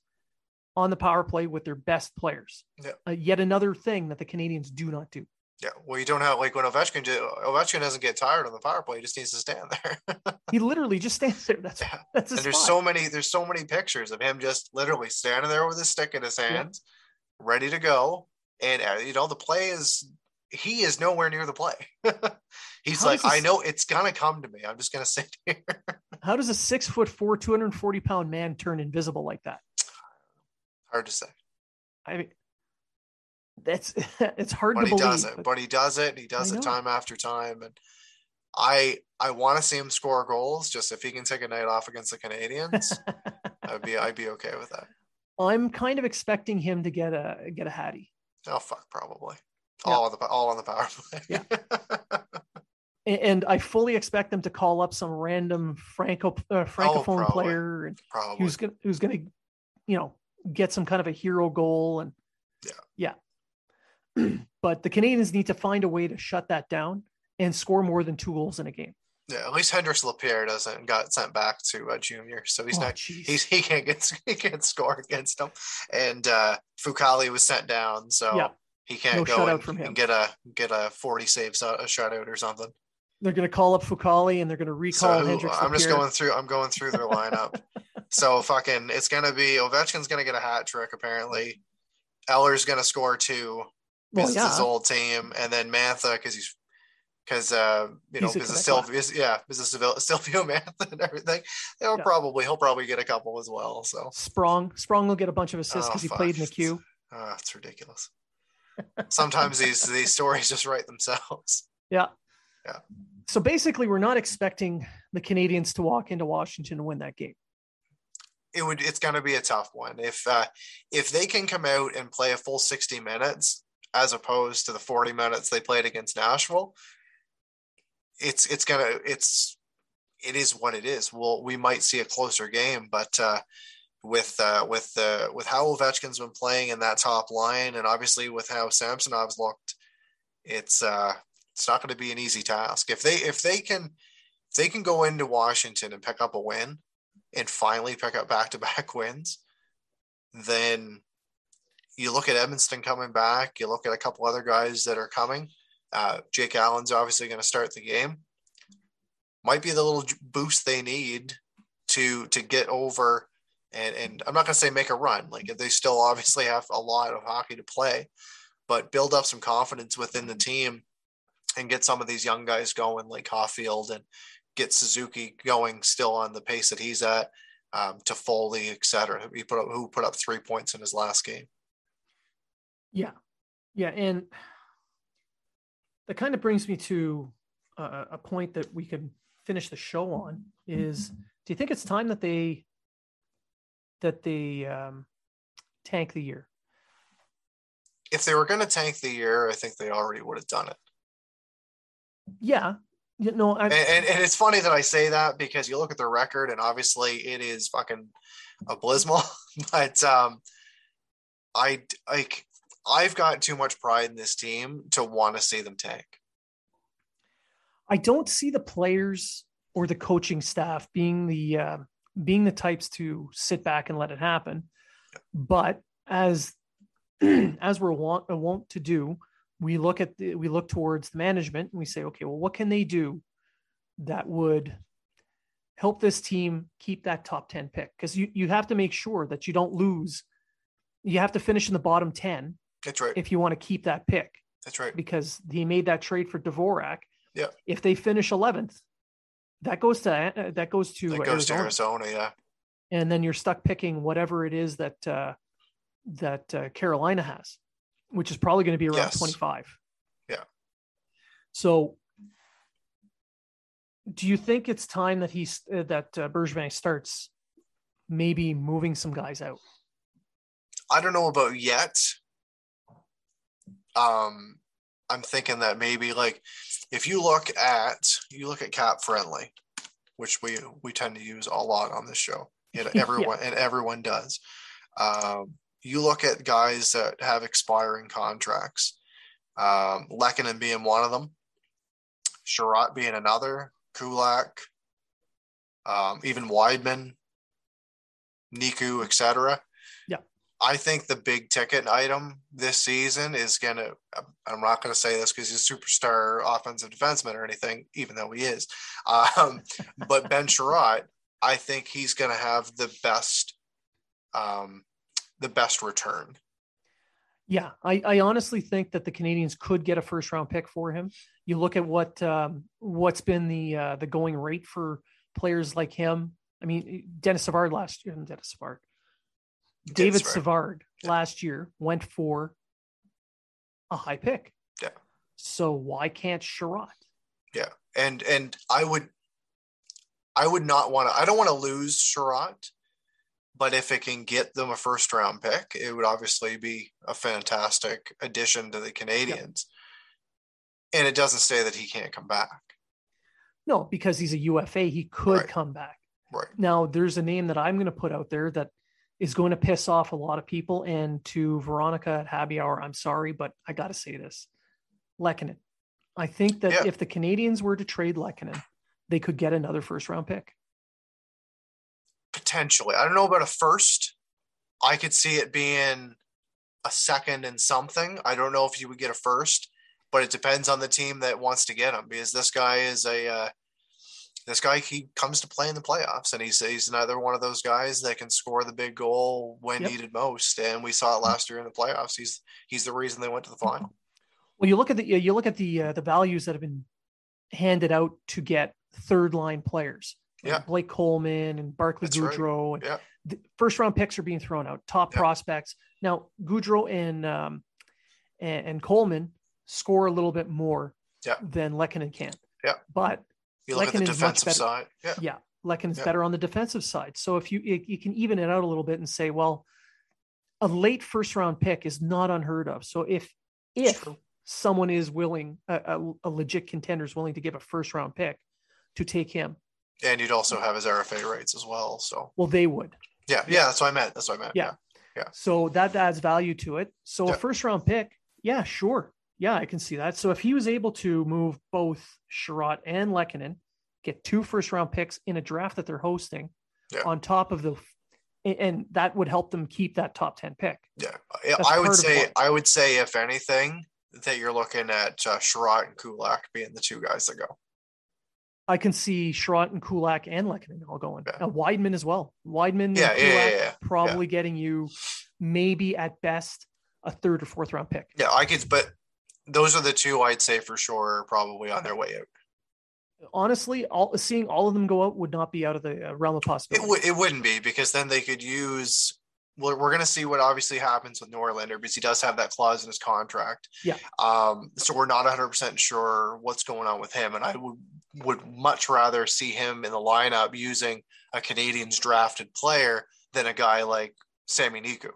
on the power play with their best players. Yep. Uh, yet another thing that the Canadiens do not do. Yeah, well, you don't have like when Ovechkin Ovechkin doesn't get tired on the power play; he just needs to stand there. he literally just stands there. That's yeah. that's and there's so many there's so many pictures of him just literally standing there with his stick in his hands, yeah. ready to go. And uh, you know the play is he is nowhere near the play. He's how like, I know it's gonna come to me. I'm just gonna sit here. how does a six foot four, 240 pound man turn invisible like that? Hard to say. I mean, that's it's hard but to believe. He does it, but, but he does it. and He does it time after time, and I I want to see him score goals. Just if he can take a night off against the canadiens I'd be I'd be okay with that. I'm kind of expecting him to get a get a Hattie. Oh fuck, probably yeah. all on the all on the power play. yeah. and I fully expect them to call up some random Franco uh, francophone oh, player and who's gonna who's gonna you know get some kind of a hero goal and yeah yeah but the Canadiens need to find a way to shut that down and score more than two goals in a game. Yeah, at least Hendrix Lapierre doesn't got sent back to uh, junior, so he's oh, not he's he can't get he can't score against them. And uh Fucale was sent down, so yeah. he can't no go and, and, get a get a forty saves a shutout or something. They're going to call up Fucale and they're going to recall so, Hendrix. I'm just going through. I'm going through their lineup. so fucking, it's gonna be Ovechkin's gonna get a hat trick apparently. Eller's gonna score two. Well, yeah. his old team, and then Mantha because he's because uh you know He's a because of Quebec Silvio, yeah, because of Silvio, Mantha and everything. They'll Yeah. probably he'll probably get a couple as well. So Sprong. Sprong will get a bunch of assists Oh, because he played in the queue. uh, it's ridiculous. Sometimes these these stories just write themselves. Yeah. Yeah. So basically, we're not expecting the Canadiens to walk into Washington and win that game. It would it's going to be a tough one if uh, if they can come out and play a full sixty minutes as opposed to the forty minutes they played against Nashville. It's it's gonna it's it is what it is. Well, we might see a closer game, but uh, with uh, with uh, with how Ovechkin's been playing in that top line, and obviously with how Samsonov's looked, it's uh, it's not going to be an easy task. If they if they can if they can go into Washington and pick up a win, and finally pick up back to back wins, then you look at Edmundson coming back. You look at a couple other guys that are coming. Uh, Jake Allen's obviously going to start the game. Might be the little boost they need to to get over. And and I'm not going to say make a run. Like they still obviously have a lot of hockey to play, but build up some confidence within the team and get some of these young guys going, like Caulfield, and get Suzuki going still on the pace that he's at. Um, Toffoli, et cetera. He put up who put up three points in his last game. Yeah. Yeah. And that kind of brings me to a, a point that we could finish the show on is do you think it's time that they that they um, tank the year? If they were going to tank the year, I think they already would have done it. Yeah. You know, I, And, and, and it's funny that I say that because you look at their record and obviously it is fucking abysmal. but um, I like I've got too much pride in this team to want to see them tank. I don't see the players or the coaching staff being the uh, being the types to sit back and let it happen. But as as we're want, uh, wont to do, we look at the, we look towards the management and we say, okay, well, what can they do that would help this team keep that top ten pick? Because you you have to make sure that you don't lose. You have to finish in the bottom ten That's right. if you want to keep that pick That's right. because he made that trade for Dvorak. Yeah. If they finish 11th, that goes to uh, that goes to It goes to Arizona. Arizona. Yeah. and then you're stuck picking whatever it is that uh, that uh, Carolina has, which is probably going to be around Yes. 25. Yeah. So, do you think it's time that he's uh, that uh, Bergevin starts maybe moving some guys out? I don't know about yet. Um, I'm thinking that maybe like if you look at you look at cap friendly, which we we tend to use a lot on this show, and Yeah. everyone and everyone does. Um, you look at guys that have expiring contracts, um, Lehkonen being one of them, Chiarot being another, Kulak, um, even Wideman, Niku, etc. I think the big ticket item this season is going to, I'm not going to say this because he's a superstar offensive defenseman or anything, even though he is. Um, but Ben Chiarot, I think he's going to have the best, um, the best return. Yeah, I, I honestly think that the Canadiens could get a first round pick for him. You look at what um, what's been the uh, the going rate for players like him. I mean, Dennis Savard last year, and Dennis Savard, David Savard. Savard Yeah. last year went for a high pick. Yeah. So why can't Chiarot? and and I would I would not want to I don't want to lose Chiarot, but if it can get them a first round pick, it would obviously be a fantastic addition to the Canadiens. And it doesn't say that he can't come back. No, because he's a UFA, he could Right. come back. Right. Now, there's a name that I'm going to put out there that is going to piss off a lot of people. And to Veronica at Happy Hour, I'm sorry, but I got to say this Lehkonen. I think that Yeah. if the Canadiens were to trade Lehkonen, they could get another first round pick. Potentially. I don't know about a first. I could see it being a second and something. I don't know if you would get a first, but it depends on the team that wants to get him because this guy is a uh, this guy he comes to play in the playoffs, and he's he's another one of those guys that can score the big goal when Yep. needed most. And we saw it last year in the playoffs. He's he's the reason they went to the final. Well, you look at the you look at the uh, the values that have been handed out to get third line players. like Yeah. Blake Coleman and Barclay That's right. Goodrow. And Yeah. the first round picks are being thrown out. Top Yeah. prospects. Now Goodrow and um, and, and Coleman score a little bit more Yeah. than Lehkonen can. Yeah. But You look at the much defensive better. side. Yeah. yeah, Lehkonen's Yeah. better on the defensive side. So if you you you can even it out a little bit and say, well, a late first round pick is not unheard of. So if if true. someone is willing, a, a, a legit contender is willing to give a first round pick to take him, And you'd also have his RFA rates as well. So well, they would. yeah, yeah, that's what I meant. That's what I meant. Yeah. Yeah. So that adds value to it. So a first round pick, yeah, sure. Yeah, I can see that. So if he was able to move both Chiarot and Lehkonen, get two first round picks in a draft that they're hosting Yeah. on top of the and- that would help them keep that top 10 pick. Yeah, That's I would say I would say if anything that you're looking at uh, Chiarot and Kulak being the two guys that go. I can see Chiarot and Kulak and Lehkonen all going. Yeah. Uh, Wideman as well. Wideman yeah, yeah, yeah. probably getting you maybe at best a third or fourth round pick. Yeah, I could, but those are the two I'd say for sure are probably on their way out. Honestly, all seeing all of them go out would not be out of the uh, realm of It possibility. it wouldn't be because then they could use. Well, we're going to see what obviously happens with Norlinder because he does have that clause in his contract. Yeah. Um. So we're not 100 percent sure what's going on with him, and I would would much rather see him in the lineup using a Canadiens drafted player than a guy like Sammy Niku.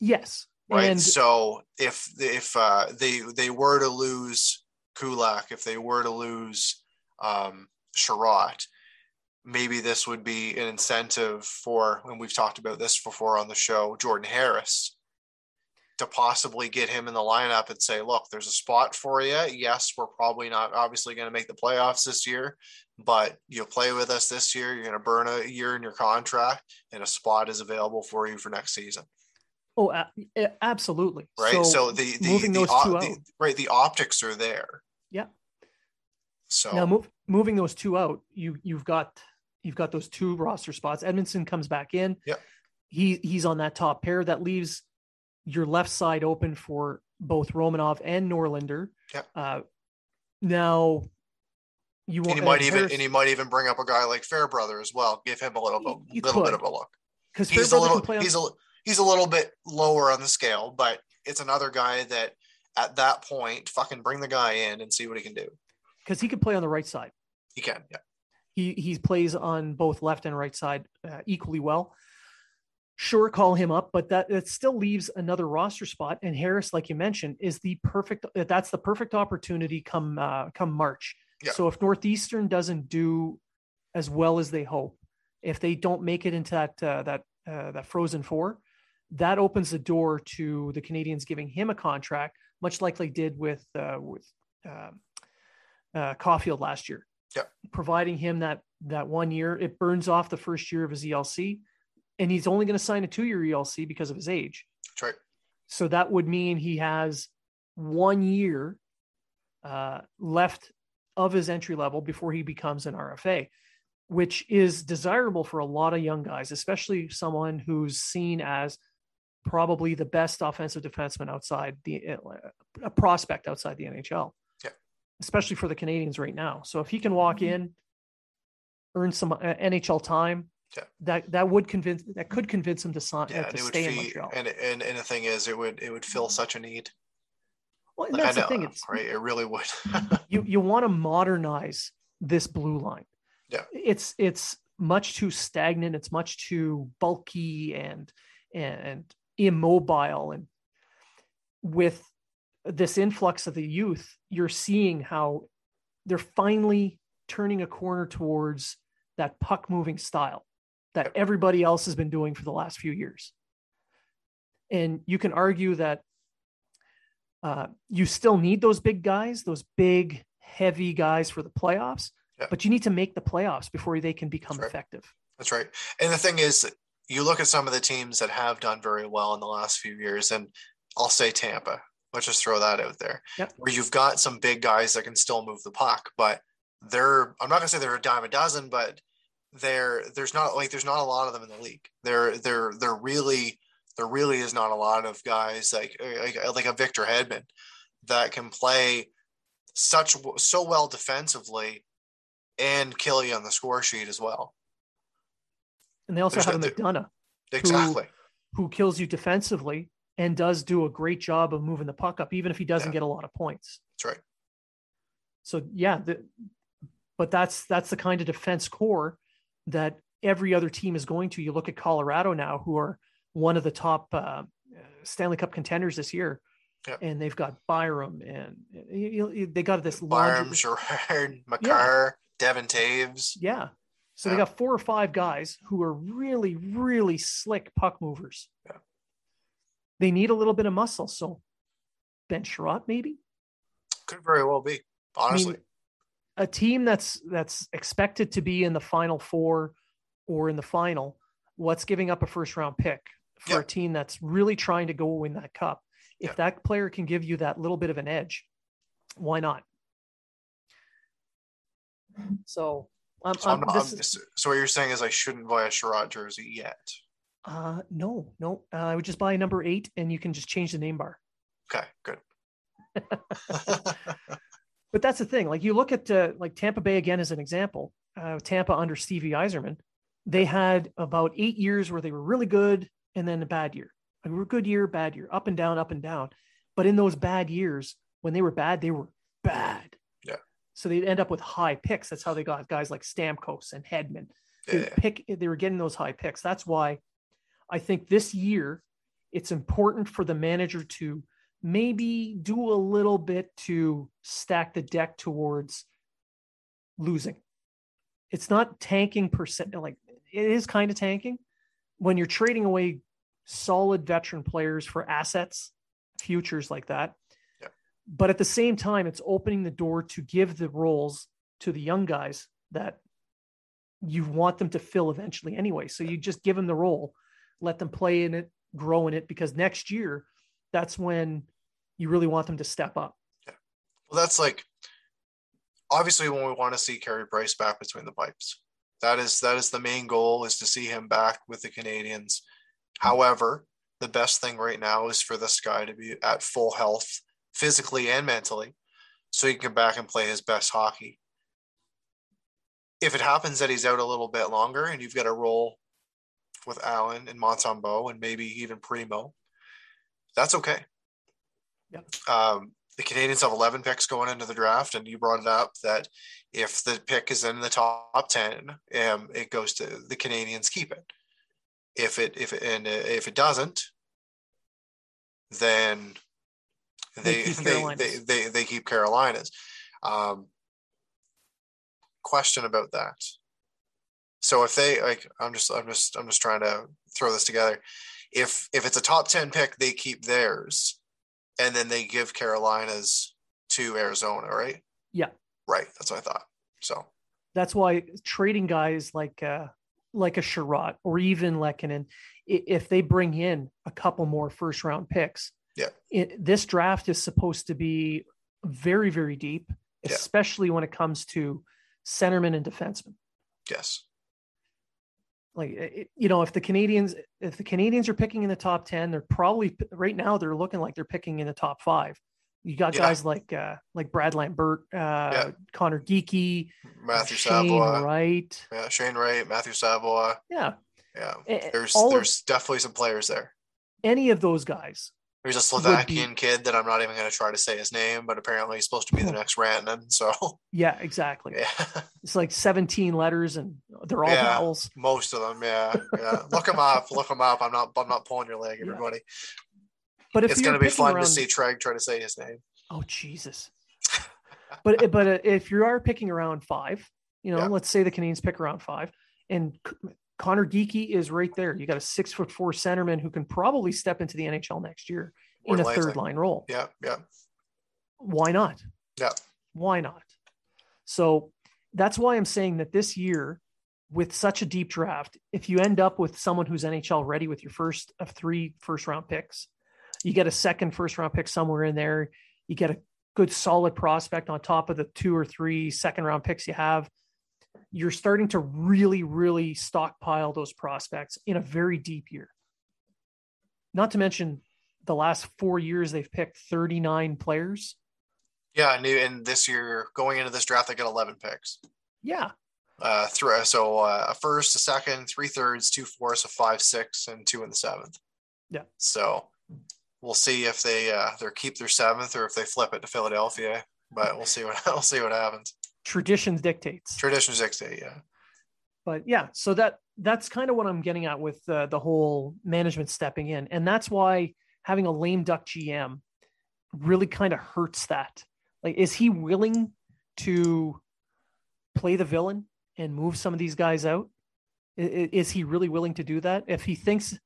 yes. Right? And so if if uh, they they were to lose Kulak, if they were to lose um, Chiarot, maybe this would be an incentive for, and we've talked about this before on the show, Jordan Harris, to possibly get him in the lineup and say, look, there's a spot for you. Yes, we're probably not obviously going to make the playoffs this year, but you'll play with us this year. You're going to burn a year in your contract, and a spot is available for you for next season oh, a- absolutely. right? So, the the, moving the, those two out. right the optics are there. Yeah. So now move, moving those two out, you you've got you've got those two roster spots. Edmundson comes back in. Yep. He he's on that top pair. That leaves your left side open for both Romanov and Norlinder. Yep. Uh, now you and he might even Harris- and he might even bring up a guy like Fairbrother as well. Give him a little bit, little bit of a look. because He's a little he's a he's a little bit lower on the scale, but it's another guy that at that point, fucking bring the guy in and see what he can do. because he could play on the right side. He can, yeah. He he plays on both left and right side uh, equally well. Sure, call him up, but that that still leaves another roster spot. And Harris, like you mentioned, is the perfect. uh, That's the perfect opportunity come uh, come March. Yeah. So if Northeastern doesn't do as well as they hope, if they don't make it into that uh, that uh, that Frozen Four, that opens the door to the Canadiens giving him a contract, much like they did with uh, with um uh, Caulfield last year. Yeah. Providing him that that one year, it burns off the first year of his ELC, and he's only going to sign a two year ELC because of his age. That's right. So that would mean he has one year uh, left of his entry level before he becomes an RFA, which is desirable for a lot of young guys, especially someone who's seen as probably the best offensive defenseman outside the uh, a prospect outside the NHL. Yeah. Especially for the Canadiens right now. So if he can walk in, earn some uh, NHL time, Yeah. that that would convince that could convince him to sign Yeah, and to stay in Montreal. and, and and the thing is, it would it would fill such a need. well, Like, that's I the thing. It's right? It really would. you you want to modernize this blue line. Yeah. It's it's much too stagnant, it's much too bulky and and immobile and with this influx of the youth, you're seeing how they're finally turning a corner towards that puck moving style that everybody else has been doing for the last few years. And you can argue that uh, you still need those big guys, those big, heavy guys for the playoffs, Yeah. but you need to make the playoffs before they can become That's right. effective. That's right. And the thing is, you look at some of the teams that have done very well in the last few years, and I'll say Tampa. Let's just throw that out there, Yep. where you've got some big guys that can still move the puck, but they're I'm not gonna say they're a dime a dozen, but there there's not like there's not a lot of them in the league. There there there really there really is not a lot of guys like like, like a Victor Hedman that can play such so well defensively and kill you on the score sheet as well. And they also There's have a McDonagh. Exactly. Who, who, kills you defensively and does do a great job of moving the puck up, even if he doesn't yeah. get a lot of points. That's right. So yeah, the, but that's that's the kind of defense core that every other team is going to. You look at Colorado now, who are one of the top uh, Stanley Cup contenders this year, yep. and they've got Byram and you, you, they got this Byram, Girard, Makar, yeah. Devon Toews. Yeah. So yeah. they got four or five guys who are really, really slick puck movers. Yeah. They need a little bit of muscle. So Ben Chiarot, maybe? Could very well be, honestly. I mean, a team that's that's expected to be in the final four or in the final, what's giving up a first round pick for yeah. a team that's really trying to go win that cup? If that player can give you that little bit of an edge, why not? So, um, so, um, not, is, so what you're saying is I shouldn't buy a Chiarot jersey yet? Uh, no, no. Uh, I would just buy a number eight, and you can just change the name bar. Okay, good. but that's the thing. Like you look at uh, like Tampa Bay again as an example. Uh, Tampa under Stevie Yzerman, they had about eight years where they were really good, and then a bad year. Like, we were good year, bad year, up and down, up and down. But in those bad years, when they were bad, they were bad. So they'd end up with high picks. That's how they got guys like Stamkos and Hedman. They yeah. pick. They were getting those high picks. That's why I think this year it's important for the manager to maybe do a little bit to stack the deck towards losing. It's not tanking percent. Like it is kind of tanking when you're trading away solid veteran players for assets, futures like that but at the same time, it's opening the door to give the roles to the young guys that you want them to fill eventually anyway. So you just give them the role, let them play in it, grow in it, because next year, that's when you really want them to step up. Yeah. Well, that's like obviously when we want to see Carey Price back between the pipes. That is that is the main goal is to see him back with the Canadiens. However, the best thing right now is for this guy to be at full health physically and mentally, so he can come back and play his best hockey. If it happens that he's out a little bit longer and you've got a role with Allen and Montembeault and maybe even Primo, that's okay. Yeah. Um, the Canadiens have 11 picks going into the draft, and you brought it up that if the pick is in the top 10, um, it goes to the Canadiens keep it. If it if it, and if it doesn't, then they they, they, they, they, keep Carolinas. Um, question about that. So if they like, I'm just I'm just I'm just trying to throw this together. If if it's a top ten pick, they keep theirs, and then they give Carolinas to Arizona, right? Yeah. Right. That's what I thought. So that's why trading guys like uh like a Chiarot or even Lehkonen, if they bring in a couple more first round picks, yeah. It, this draft is supposed to be very, very deep, especially yeah. when it comes to centermen and defensemen. Yes. Like it, you know, if the Canadiens if the Canadiens are picking in the top ten, they're probably right now they're looking like they're picking in the top five. You got yeah. guys like uh, like Brad Lambert, uh, yeah. Conor Geekie, Matthew Shane Savoie, Wright, yeah, Shane Wright, Matthew Savoie, yeah, yeah. There's there's of, definitely some players there. Any of those guys there's a Slovakian be, kid that I'm not even going to try to say his name, but apparently he's supposed to be the next Rantanen. So yeah, exactly. Yeah, it's like 17 letters, and they're all yeah, vowels. Most of them, yeah, yeah. look them up. Look them up. I'm not. I'm not pulling your leg, everybody. But it's going to be fun around... to see Treg try to say his name. Oh Jesus! but but uh, if you are picking around five, you know, let's say the Canadiens pick around five, and Conor Geekie is right there. You got a six foot four centerman who can probably step into the NHL next year in a third line role. Yeah, yeah. Why not? Yeah. Why not? So that's why I'm saying that this year, with such a deep draft, if you end up with someone who's NHL ready with your first of three first round picks, you get a second first round pick somewhere in there. You get a good solid prospect on top of the two or three second round picks you have, you're starting to really, really stockpile those prospects in a very deep year. Not to mention the last four years, they've picked 39 players. Yeah, and, and this year, going into this draft, they got 11 picks. Yeah. Uh, through, so uh, a first, a second, three thirds, two fourths, a five, six, and two in the seventh. Yeah. So we'll see if they uh, they keep their seventh or if they flip it to Philadelphia. But we'll see what we'll see what happens. Traditions dictates. Traditions dictate, yeah. But yeah, so that that's kind of what I'm getting at with uh, the whole management stepping in, and that's why having a lame duck GM really kind of hurts that. Like, is he willing to play the villain and move some of these guys out? Is he really willing to do that? If he thinks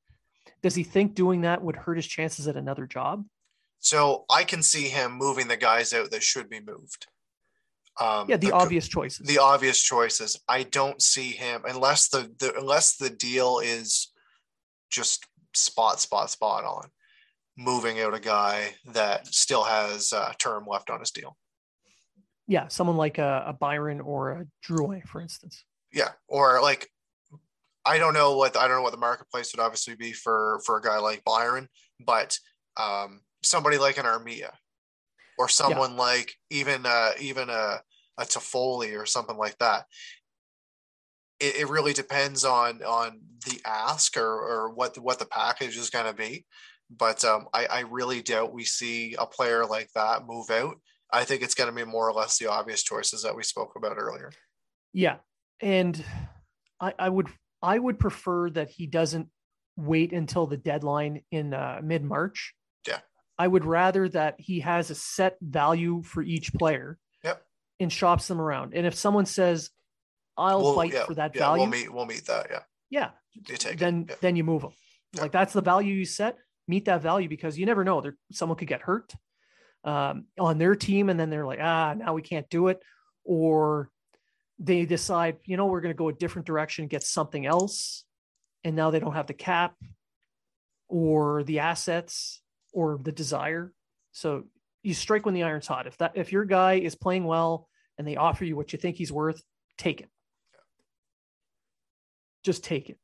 does he think doing that would hurt his chances at another job? So I can see him moving the guys out that should be moved. Um, yeah, the, the, obvious choices. The obvious choices. I don't see him unless the, the unless the deal is just spot spot spot on moving out a guy that still has uh, term left on his deal. Yeah, someone like a, a Byron or a Drouin, for instance. Yeah, or like I don't know what I don't know what the marketplace would obviously be for for a guy like Byron, but um, somebody like an Armia or someone yeah. like even uh, even a a Toffoli or something like that. It, it really depends on on the ask or or what what the package is going to be. But um, I, I really doubt we see a player like that move out. I think it's going to be more or less the obvious choices that we spoke about earlier. Yeah, and I, I would I would prefer that he doesn't wait until the deadline in uh, mid March. Yeah. I would rather that he has a set value for each player. Yep. And shops them around. And if someone says, "I'll we'll, fight yeah, for that yeah, value," we'll meet. We'll meet that. Yeah. Yeah. You take then yeah. then you move them. Like that's the value you set. Meet that value because you never know. There, someone could get hurt um, on their team, and then they're like, "Ah, now we can't do it," or they decide, you know, we're going to go a different direction, get something else, and now they don't have the cap or the assets or the desire. So you strike when the iron's hot. If that if your guy is playing well and they offer you what you think he's worth, take it. Just take it.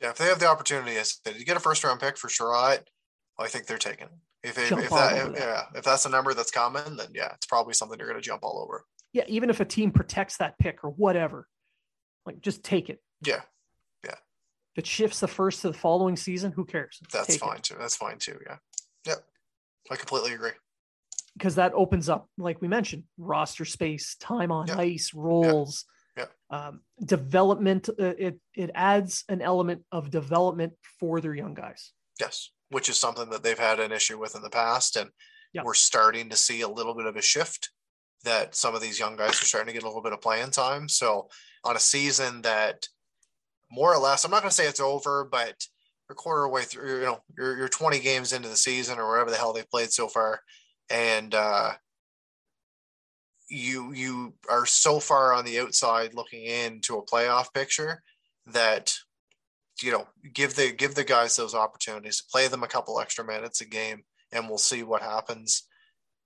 Yeah, if they have the opportunity, as you get a first round pick for Chiarot, I think they're taking it. If, if, if that, if, that, yeah, if that's a number that's common, then yeah, it's probably something you're going to jump all over yeah, even if a team protects that pick or whatever, like just take it. Yeah. It shifts the first to the following season, who cares? That's fine it. too. That's fine too. Yeah. Yep. I completely agree. Because that opens up, like we mentioned, roster space, time on yep. ice, roles, yep. Yep. Um, development. Uh, it it adds an element of development for their young guys. Yes, which is something that they've had an issue with in the past, and we're starting to see a little bit of a shift that some of these young guys are starting to get a little bit of playing time. So on a season that more or less, I'm not going to say it's over, but a quarter way through, you know, you're, you're 20 games into the season or whatever the hell they've played so far. And, uh, you you are so far on the outside looking into a playoff picture that you know give the give the guys those opportunities play them a couple extra minutes a game and we'll see what happens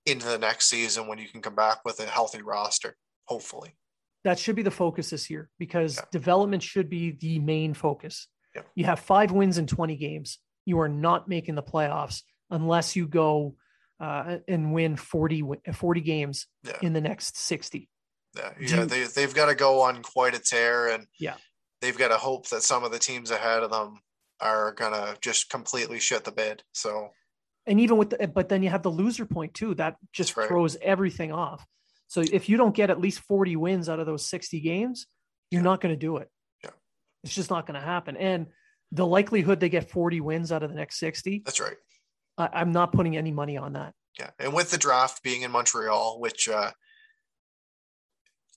into the next season when you can come back with a healthy roster, hopefully. That should be the focus this year because yeah. development should be the main focus. Yeah. You have five wins in 20 games. You are not making the playoffs unless you go uh, and win 40, 40 games yeah. in the next 60. Yeah, yeah you, they, they've got to go on quite a tear and yeah, they've got to hope that some of the teams ahead of them are going to just completely shit the bed. So and even with the, but then you have the loser point too that just right. throws everything off so if you don't get at least 40 wins out of those 60 games you're yeah. not going to do it yeah it's just not going to happen and the likelihood they get 40 wins out of the next 60 that's right I, i'm not putting any money on that yeah and with the draft being in montreal which uh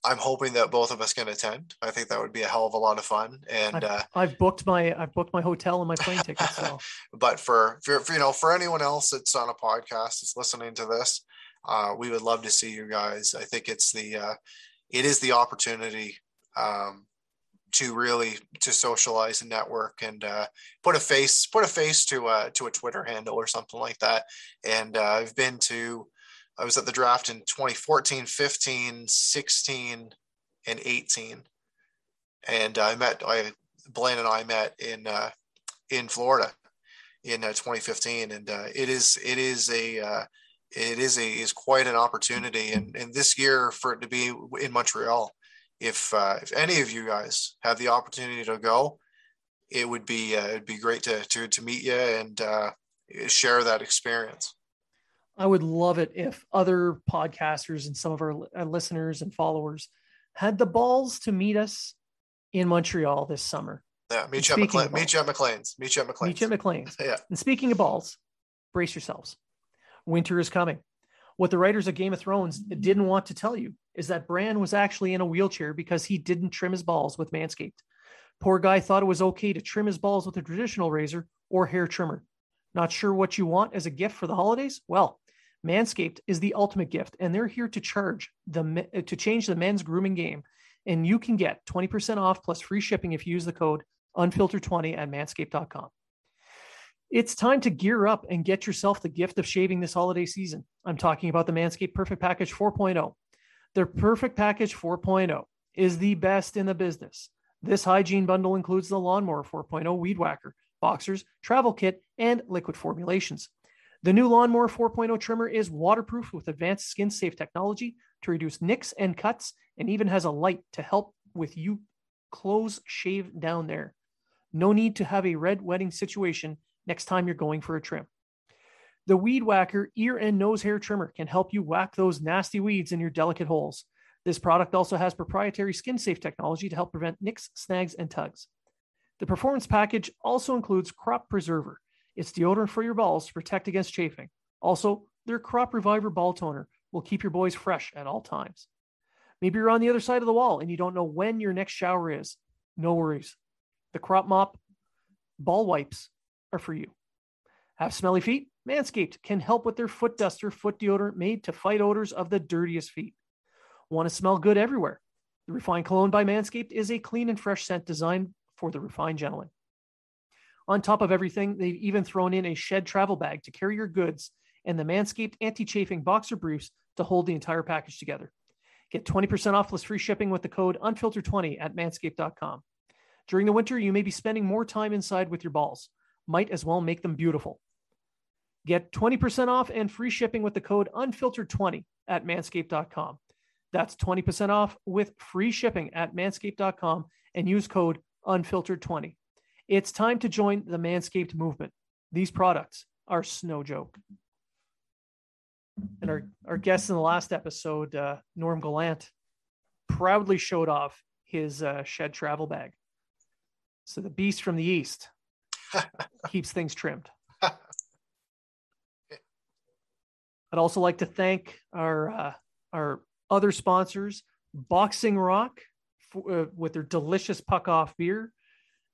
I'm hoping that both of us can attend. I think that would be a hell of a lot of fun. And I've, uh, I've booked my I've booked my hotel and my plane tickets. So. but for, for, for you know for anyone else that's on a podcast that's listening to this, uh, we would love to see you guys. I think it's the uh, it is the opportunity um, to really to socialize and network and uh, put a face put a face to a to a Twitter handle or something like that. And uh, I've been to I was at the draft in 2014, 15, 16, and 18. And I met, I, Blaine and I met in, uh, in Florida in uh, 2015. And uh, it is, it is a, uh, it is a, is quite an opportunity. And, and this year for it to be in Montreal, if, uh, if any of you guys have the opportunity to go, it would be, uh, it'd be great to, to, to meet you and uh, share that experience. I would love it if other podcasters and some of our listeners and followers had the balls to meet us in Montreal this summer. Yeah, meet you, at McLean, meet you at McLean's. Meet you at McLean's. Meet you at McLean's. yeah. And speaking of balls, brace yourselves. Winter is coming. What the writers of Game of Thrones didn't want to tell you is that Bran was actually in a wheelchair because he didn't trim his balls with Manscaped. Poor guy thought it was okay to trim his balls with a traditional razor or hair trimmer. Not sure what you want as a gift for the holidays? Well, Manscaped is the ultimate gift, and they're here to charge the uh, to change the men's grooming game. And you can get 20% off plus free shipping if you use the code unfiltered20 at manscaped.com. It's time to gear up and get yourself the gift of shaving this holiday season. I'm talking about the Manscaped Perfect Package 4.0. Their Perfect Package 4.0 is the best in the business. This hygiene bundle includes the Lawnmower 4.0 Weed Whacker, boxers, travel kit, and liquid formulations. The new Lawnmower 4.0 trimmer is waterproof with advanced skin safe technology to reduce nicks and cuts, and even has a light to help with you close shave down there. No need to have a red wedding situation next time you're going for a trim. The Weed Whacker ear and nose hair trimmer can help you whack those nasty weeds in your delicate holes. This product also has proprietary skin safe technology to help prevent nicks, snags, and tugs. The performance package also includes Crop Preserver, it's deodorant for your balls to protect against chafing. Also, their Crop Reviver ball toner will keep your boys fresh at all times. Maybe you're on the other side of the wall and you don't know when your next shower is. No worries. The Crop Mop ball wipes are for you. Have smelly feet? Manscaped can help with their foot duster foot deodorant made to fight odors of the dirtiest feet. Want to smell good everywhere? The Refined Cologne by Manscaped is a clean and fresh scent designed for the refined gentleman. On top of everything, they've even thrown in a shed travel bag to carry your goods and the Manscaped anti chafing boxer briefs to hold the entire package together. Get 20% off plus free shipping with the code unfiltered20 at manscaped.com. During the winter, you may be spending more time inside with your balls. Might as well make them beautiful. Get 20% off and free shipping with the code unfiltered20 at manscaped.com. That's 20% off with free shipping at manscaped.com and use code unfiltered20. It's time to join the Manscaped movement. These products are snow joke. And our, our guest in the last episode, uh, Norm Gallant, proudly showed off his uh, shed travel bag. So the beast from the east keeps things trimmed. I'd also like to thank our uh, our other sponsors, Boxing Rock, for, uh, with their delicious puck off beer,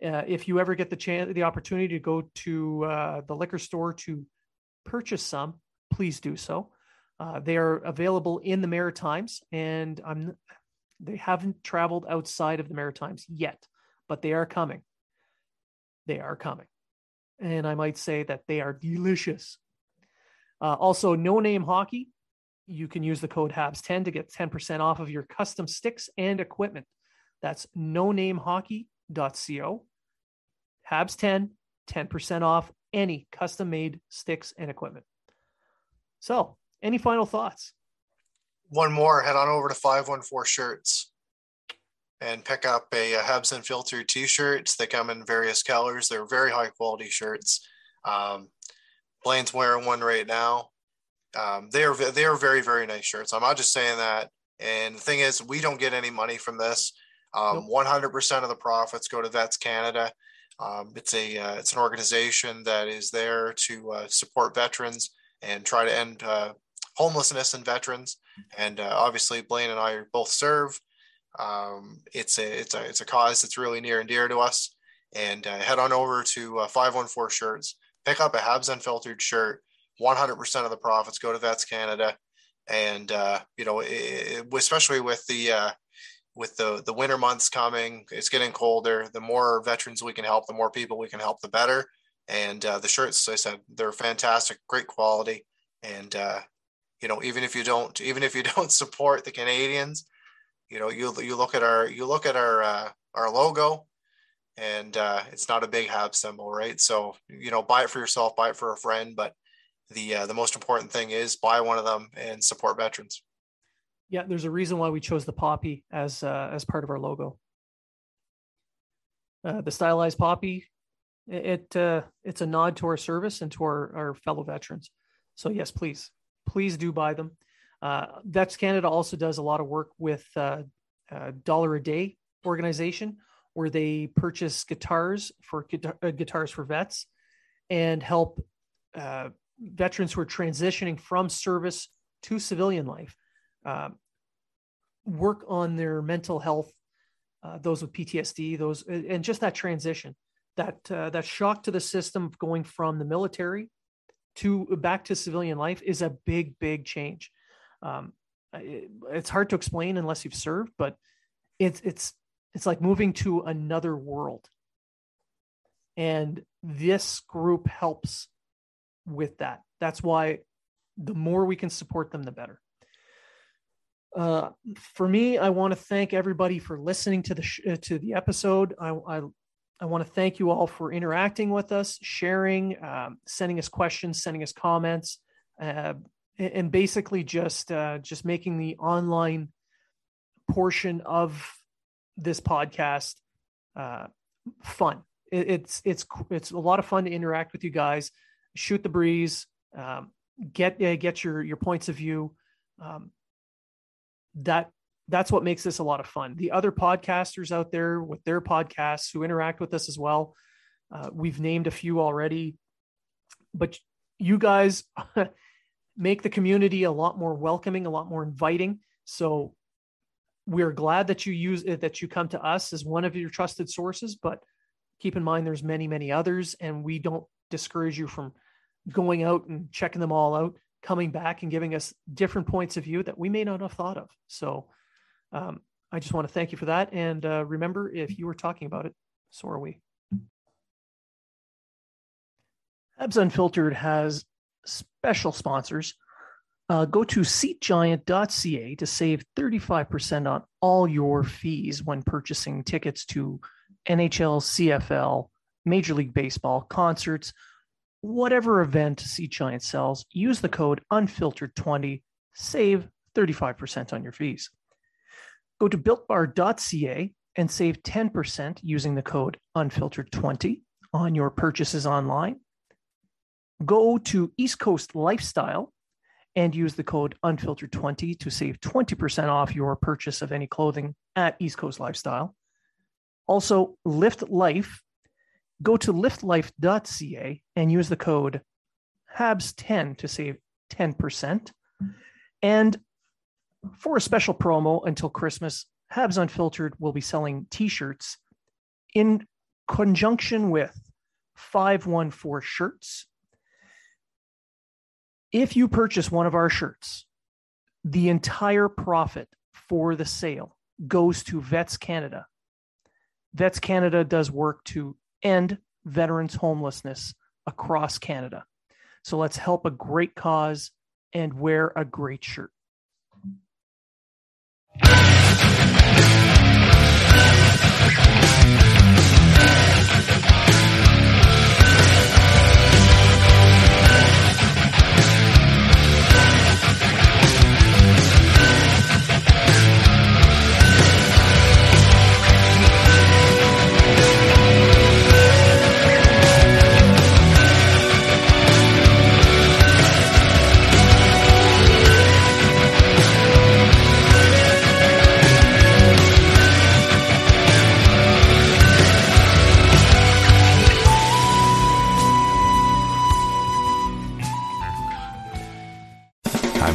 uh, if you ever get the chance, the opportunity to go to uh, the liquor store to purchase some, please do so. Uh, they are available in the Maritimes, and I'm they haven't traveled outside of the Maritimes yet, but they are coming. They are coming, and I might say that they are delicious. Uh, also, no name hockey. You can use the code HABS10 to get 10% off of your custom sticks and equipment. That's no name hockey.co Habs 10, 10% off any custom made sticks and equipment. So, any final thoughts? One more, head on over to 514 Shirts and pick up a, a Habs Unfiltered t shirts. They come in various colors, they're very high quality shirts. Um, Blaine's wearing one right now. Um, they are they are very very nice shirts. I'm not just saying that. And the thing is, we don't get any money from this. Um, nope. 100% of the profits go to Vets Canada. Um, it's a uh, it's an organization that is there to uh, support veterans and try to end uh, homelessness in veterans. And uh, obviously, Blaine and I both serve. Um, it's a it's a it's a cause that's really near and dear to us. And uh, head on over to uh, 514 Shirts, pick up a Habs Unfiltered shirt. 100% of the profits go to Vets Canada. And you know, it, especially with the with the the winter months coming, it's getting colder. The more veterans we can help, the more people we can help, the better. And uh, the shirts, I said, they're fantastic, great quality, and uh, you know, even if you don't, even if you don't support the Canadiens, you know, you you look at our you look at our uh, our logo, and uh, it's not a big Hab symbol, right? So you know, buy it for yourself, buy it for a friend, but the uh, the most important thing is buy one of them and support veterans. Yeah, there's a reason why we chose the poppy as uh, as part of our logo. Uh, the stylized poppy, it uh, it's a nod to our service and to our, our fellow veterans. So yes, please, please do buy them. Uh, Vets Canada also does a lot of work with uh, uh, Dollar a Day organization, where they purchase guitars for uh, guitars for vets and help uh, veterans who are transitioning from service to civilian life work on their mental health. those with PTSD, those and just that transition, that that shock to the system of going from the military to back to civilian life is a big, big change. Um, it, it's hard to explain unless you've served, but it's it's it's like moving to another world. And this group helps with that. That's why the more we can support them, the better. Uh, for me, I want to thank everybody for listening to the sh- uh, to the episode. I, I I want to thank you all for interacting with us, sharing, um, sending us questions, sending us comments, uh, and basically just uh, just making the online portion of this podcast uh, fun. It, it's it's it's a lot of fun to interact with you guys, shoot the breeze, um, get uh, get your your points of view. Um, that that's what makes this a lot of fun. The other podcasters out there with their podcasts who interact with us as well, uh, we've named a few already, but you guys make the community a lot more welcoming, a lot more inviting. So we're glad that you use it, that you come to us as one of your trusted sources, but keep in mind there's many, many others, and we don't discourage you from going out and checking them all out, coming back and giving us different points of view that we may not have thought of. So um, I just want to thank you for that. And uh, remember, if you were talking about it, so are we. Habs Unfiltered has special sponsors. Uh, go to seatgiant.ca to save 35% on all your fees when purchasing tickets to NHL, CFL, Major League Baseball, concerts, whatever event Seat Giant sells. Use the code unfiltered20, save 35% on your fees. Go to builtbar.ca and save 10% using the code unfiltered20 on your purchases online. Go to East Coast Lifestyle and use the code unfiltered20 to save 20% off your purchase of any clothing at East Coast Lifestyle. Also, Lift Life. Go to liftlife.ca and use the code HABS10 to save 10%. And for a special promo until Christmas, Habs Unfiltered will be selling t shirts in conjunction with 514 shirts. If you purchase one of our shirts, the entire profit for the sale goes to Vets Canada. Vets Canada does work to end veterans' homelessness across Canada. So let's help a great cause and wear a great shirt.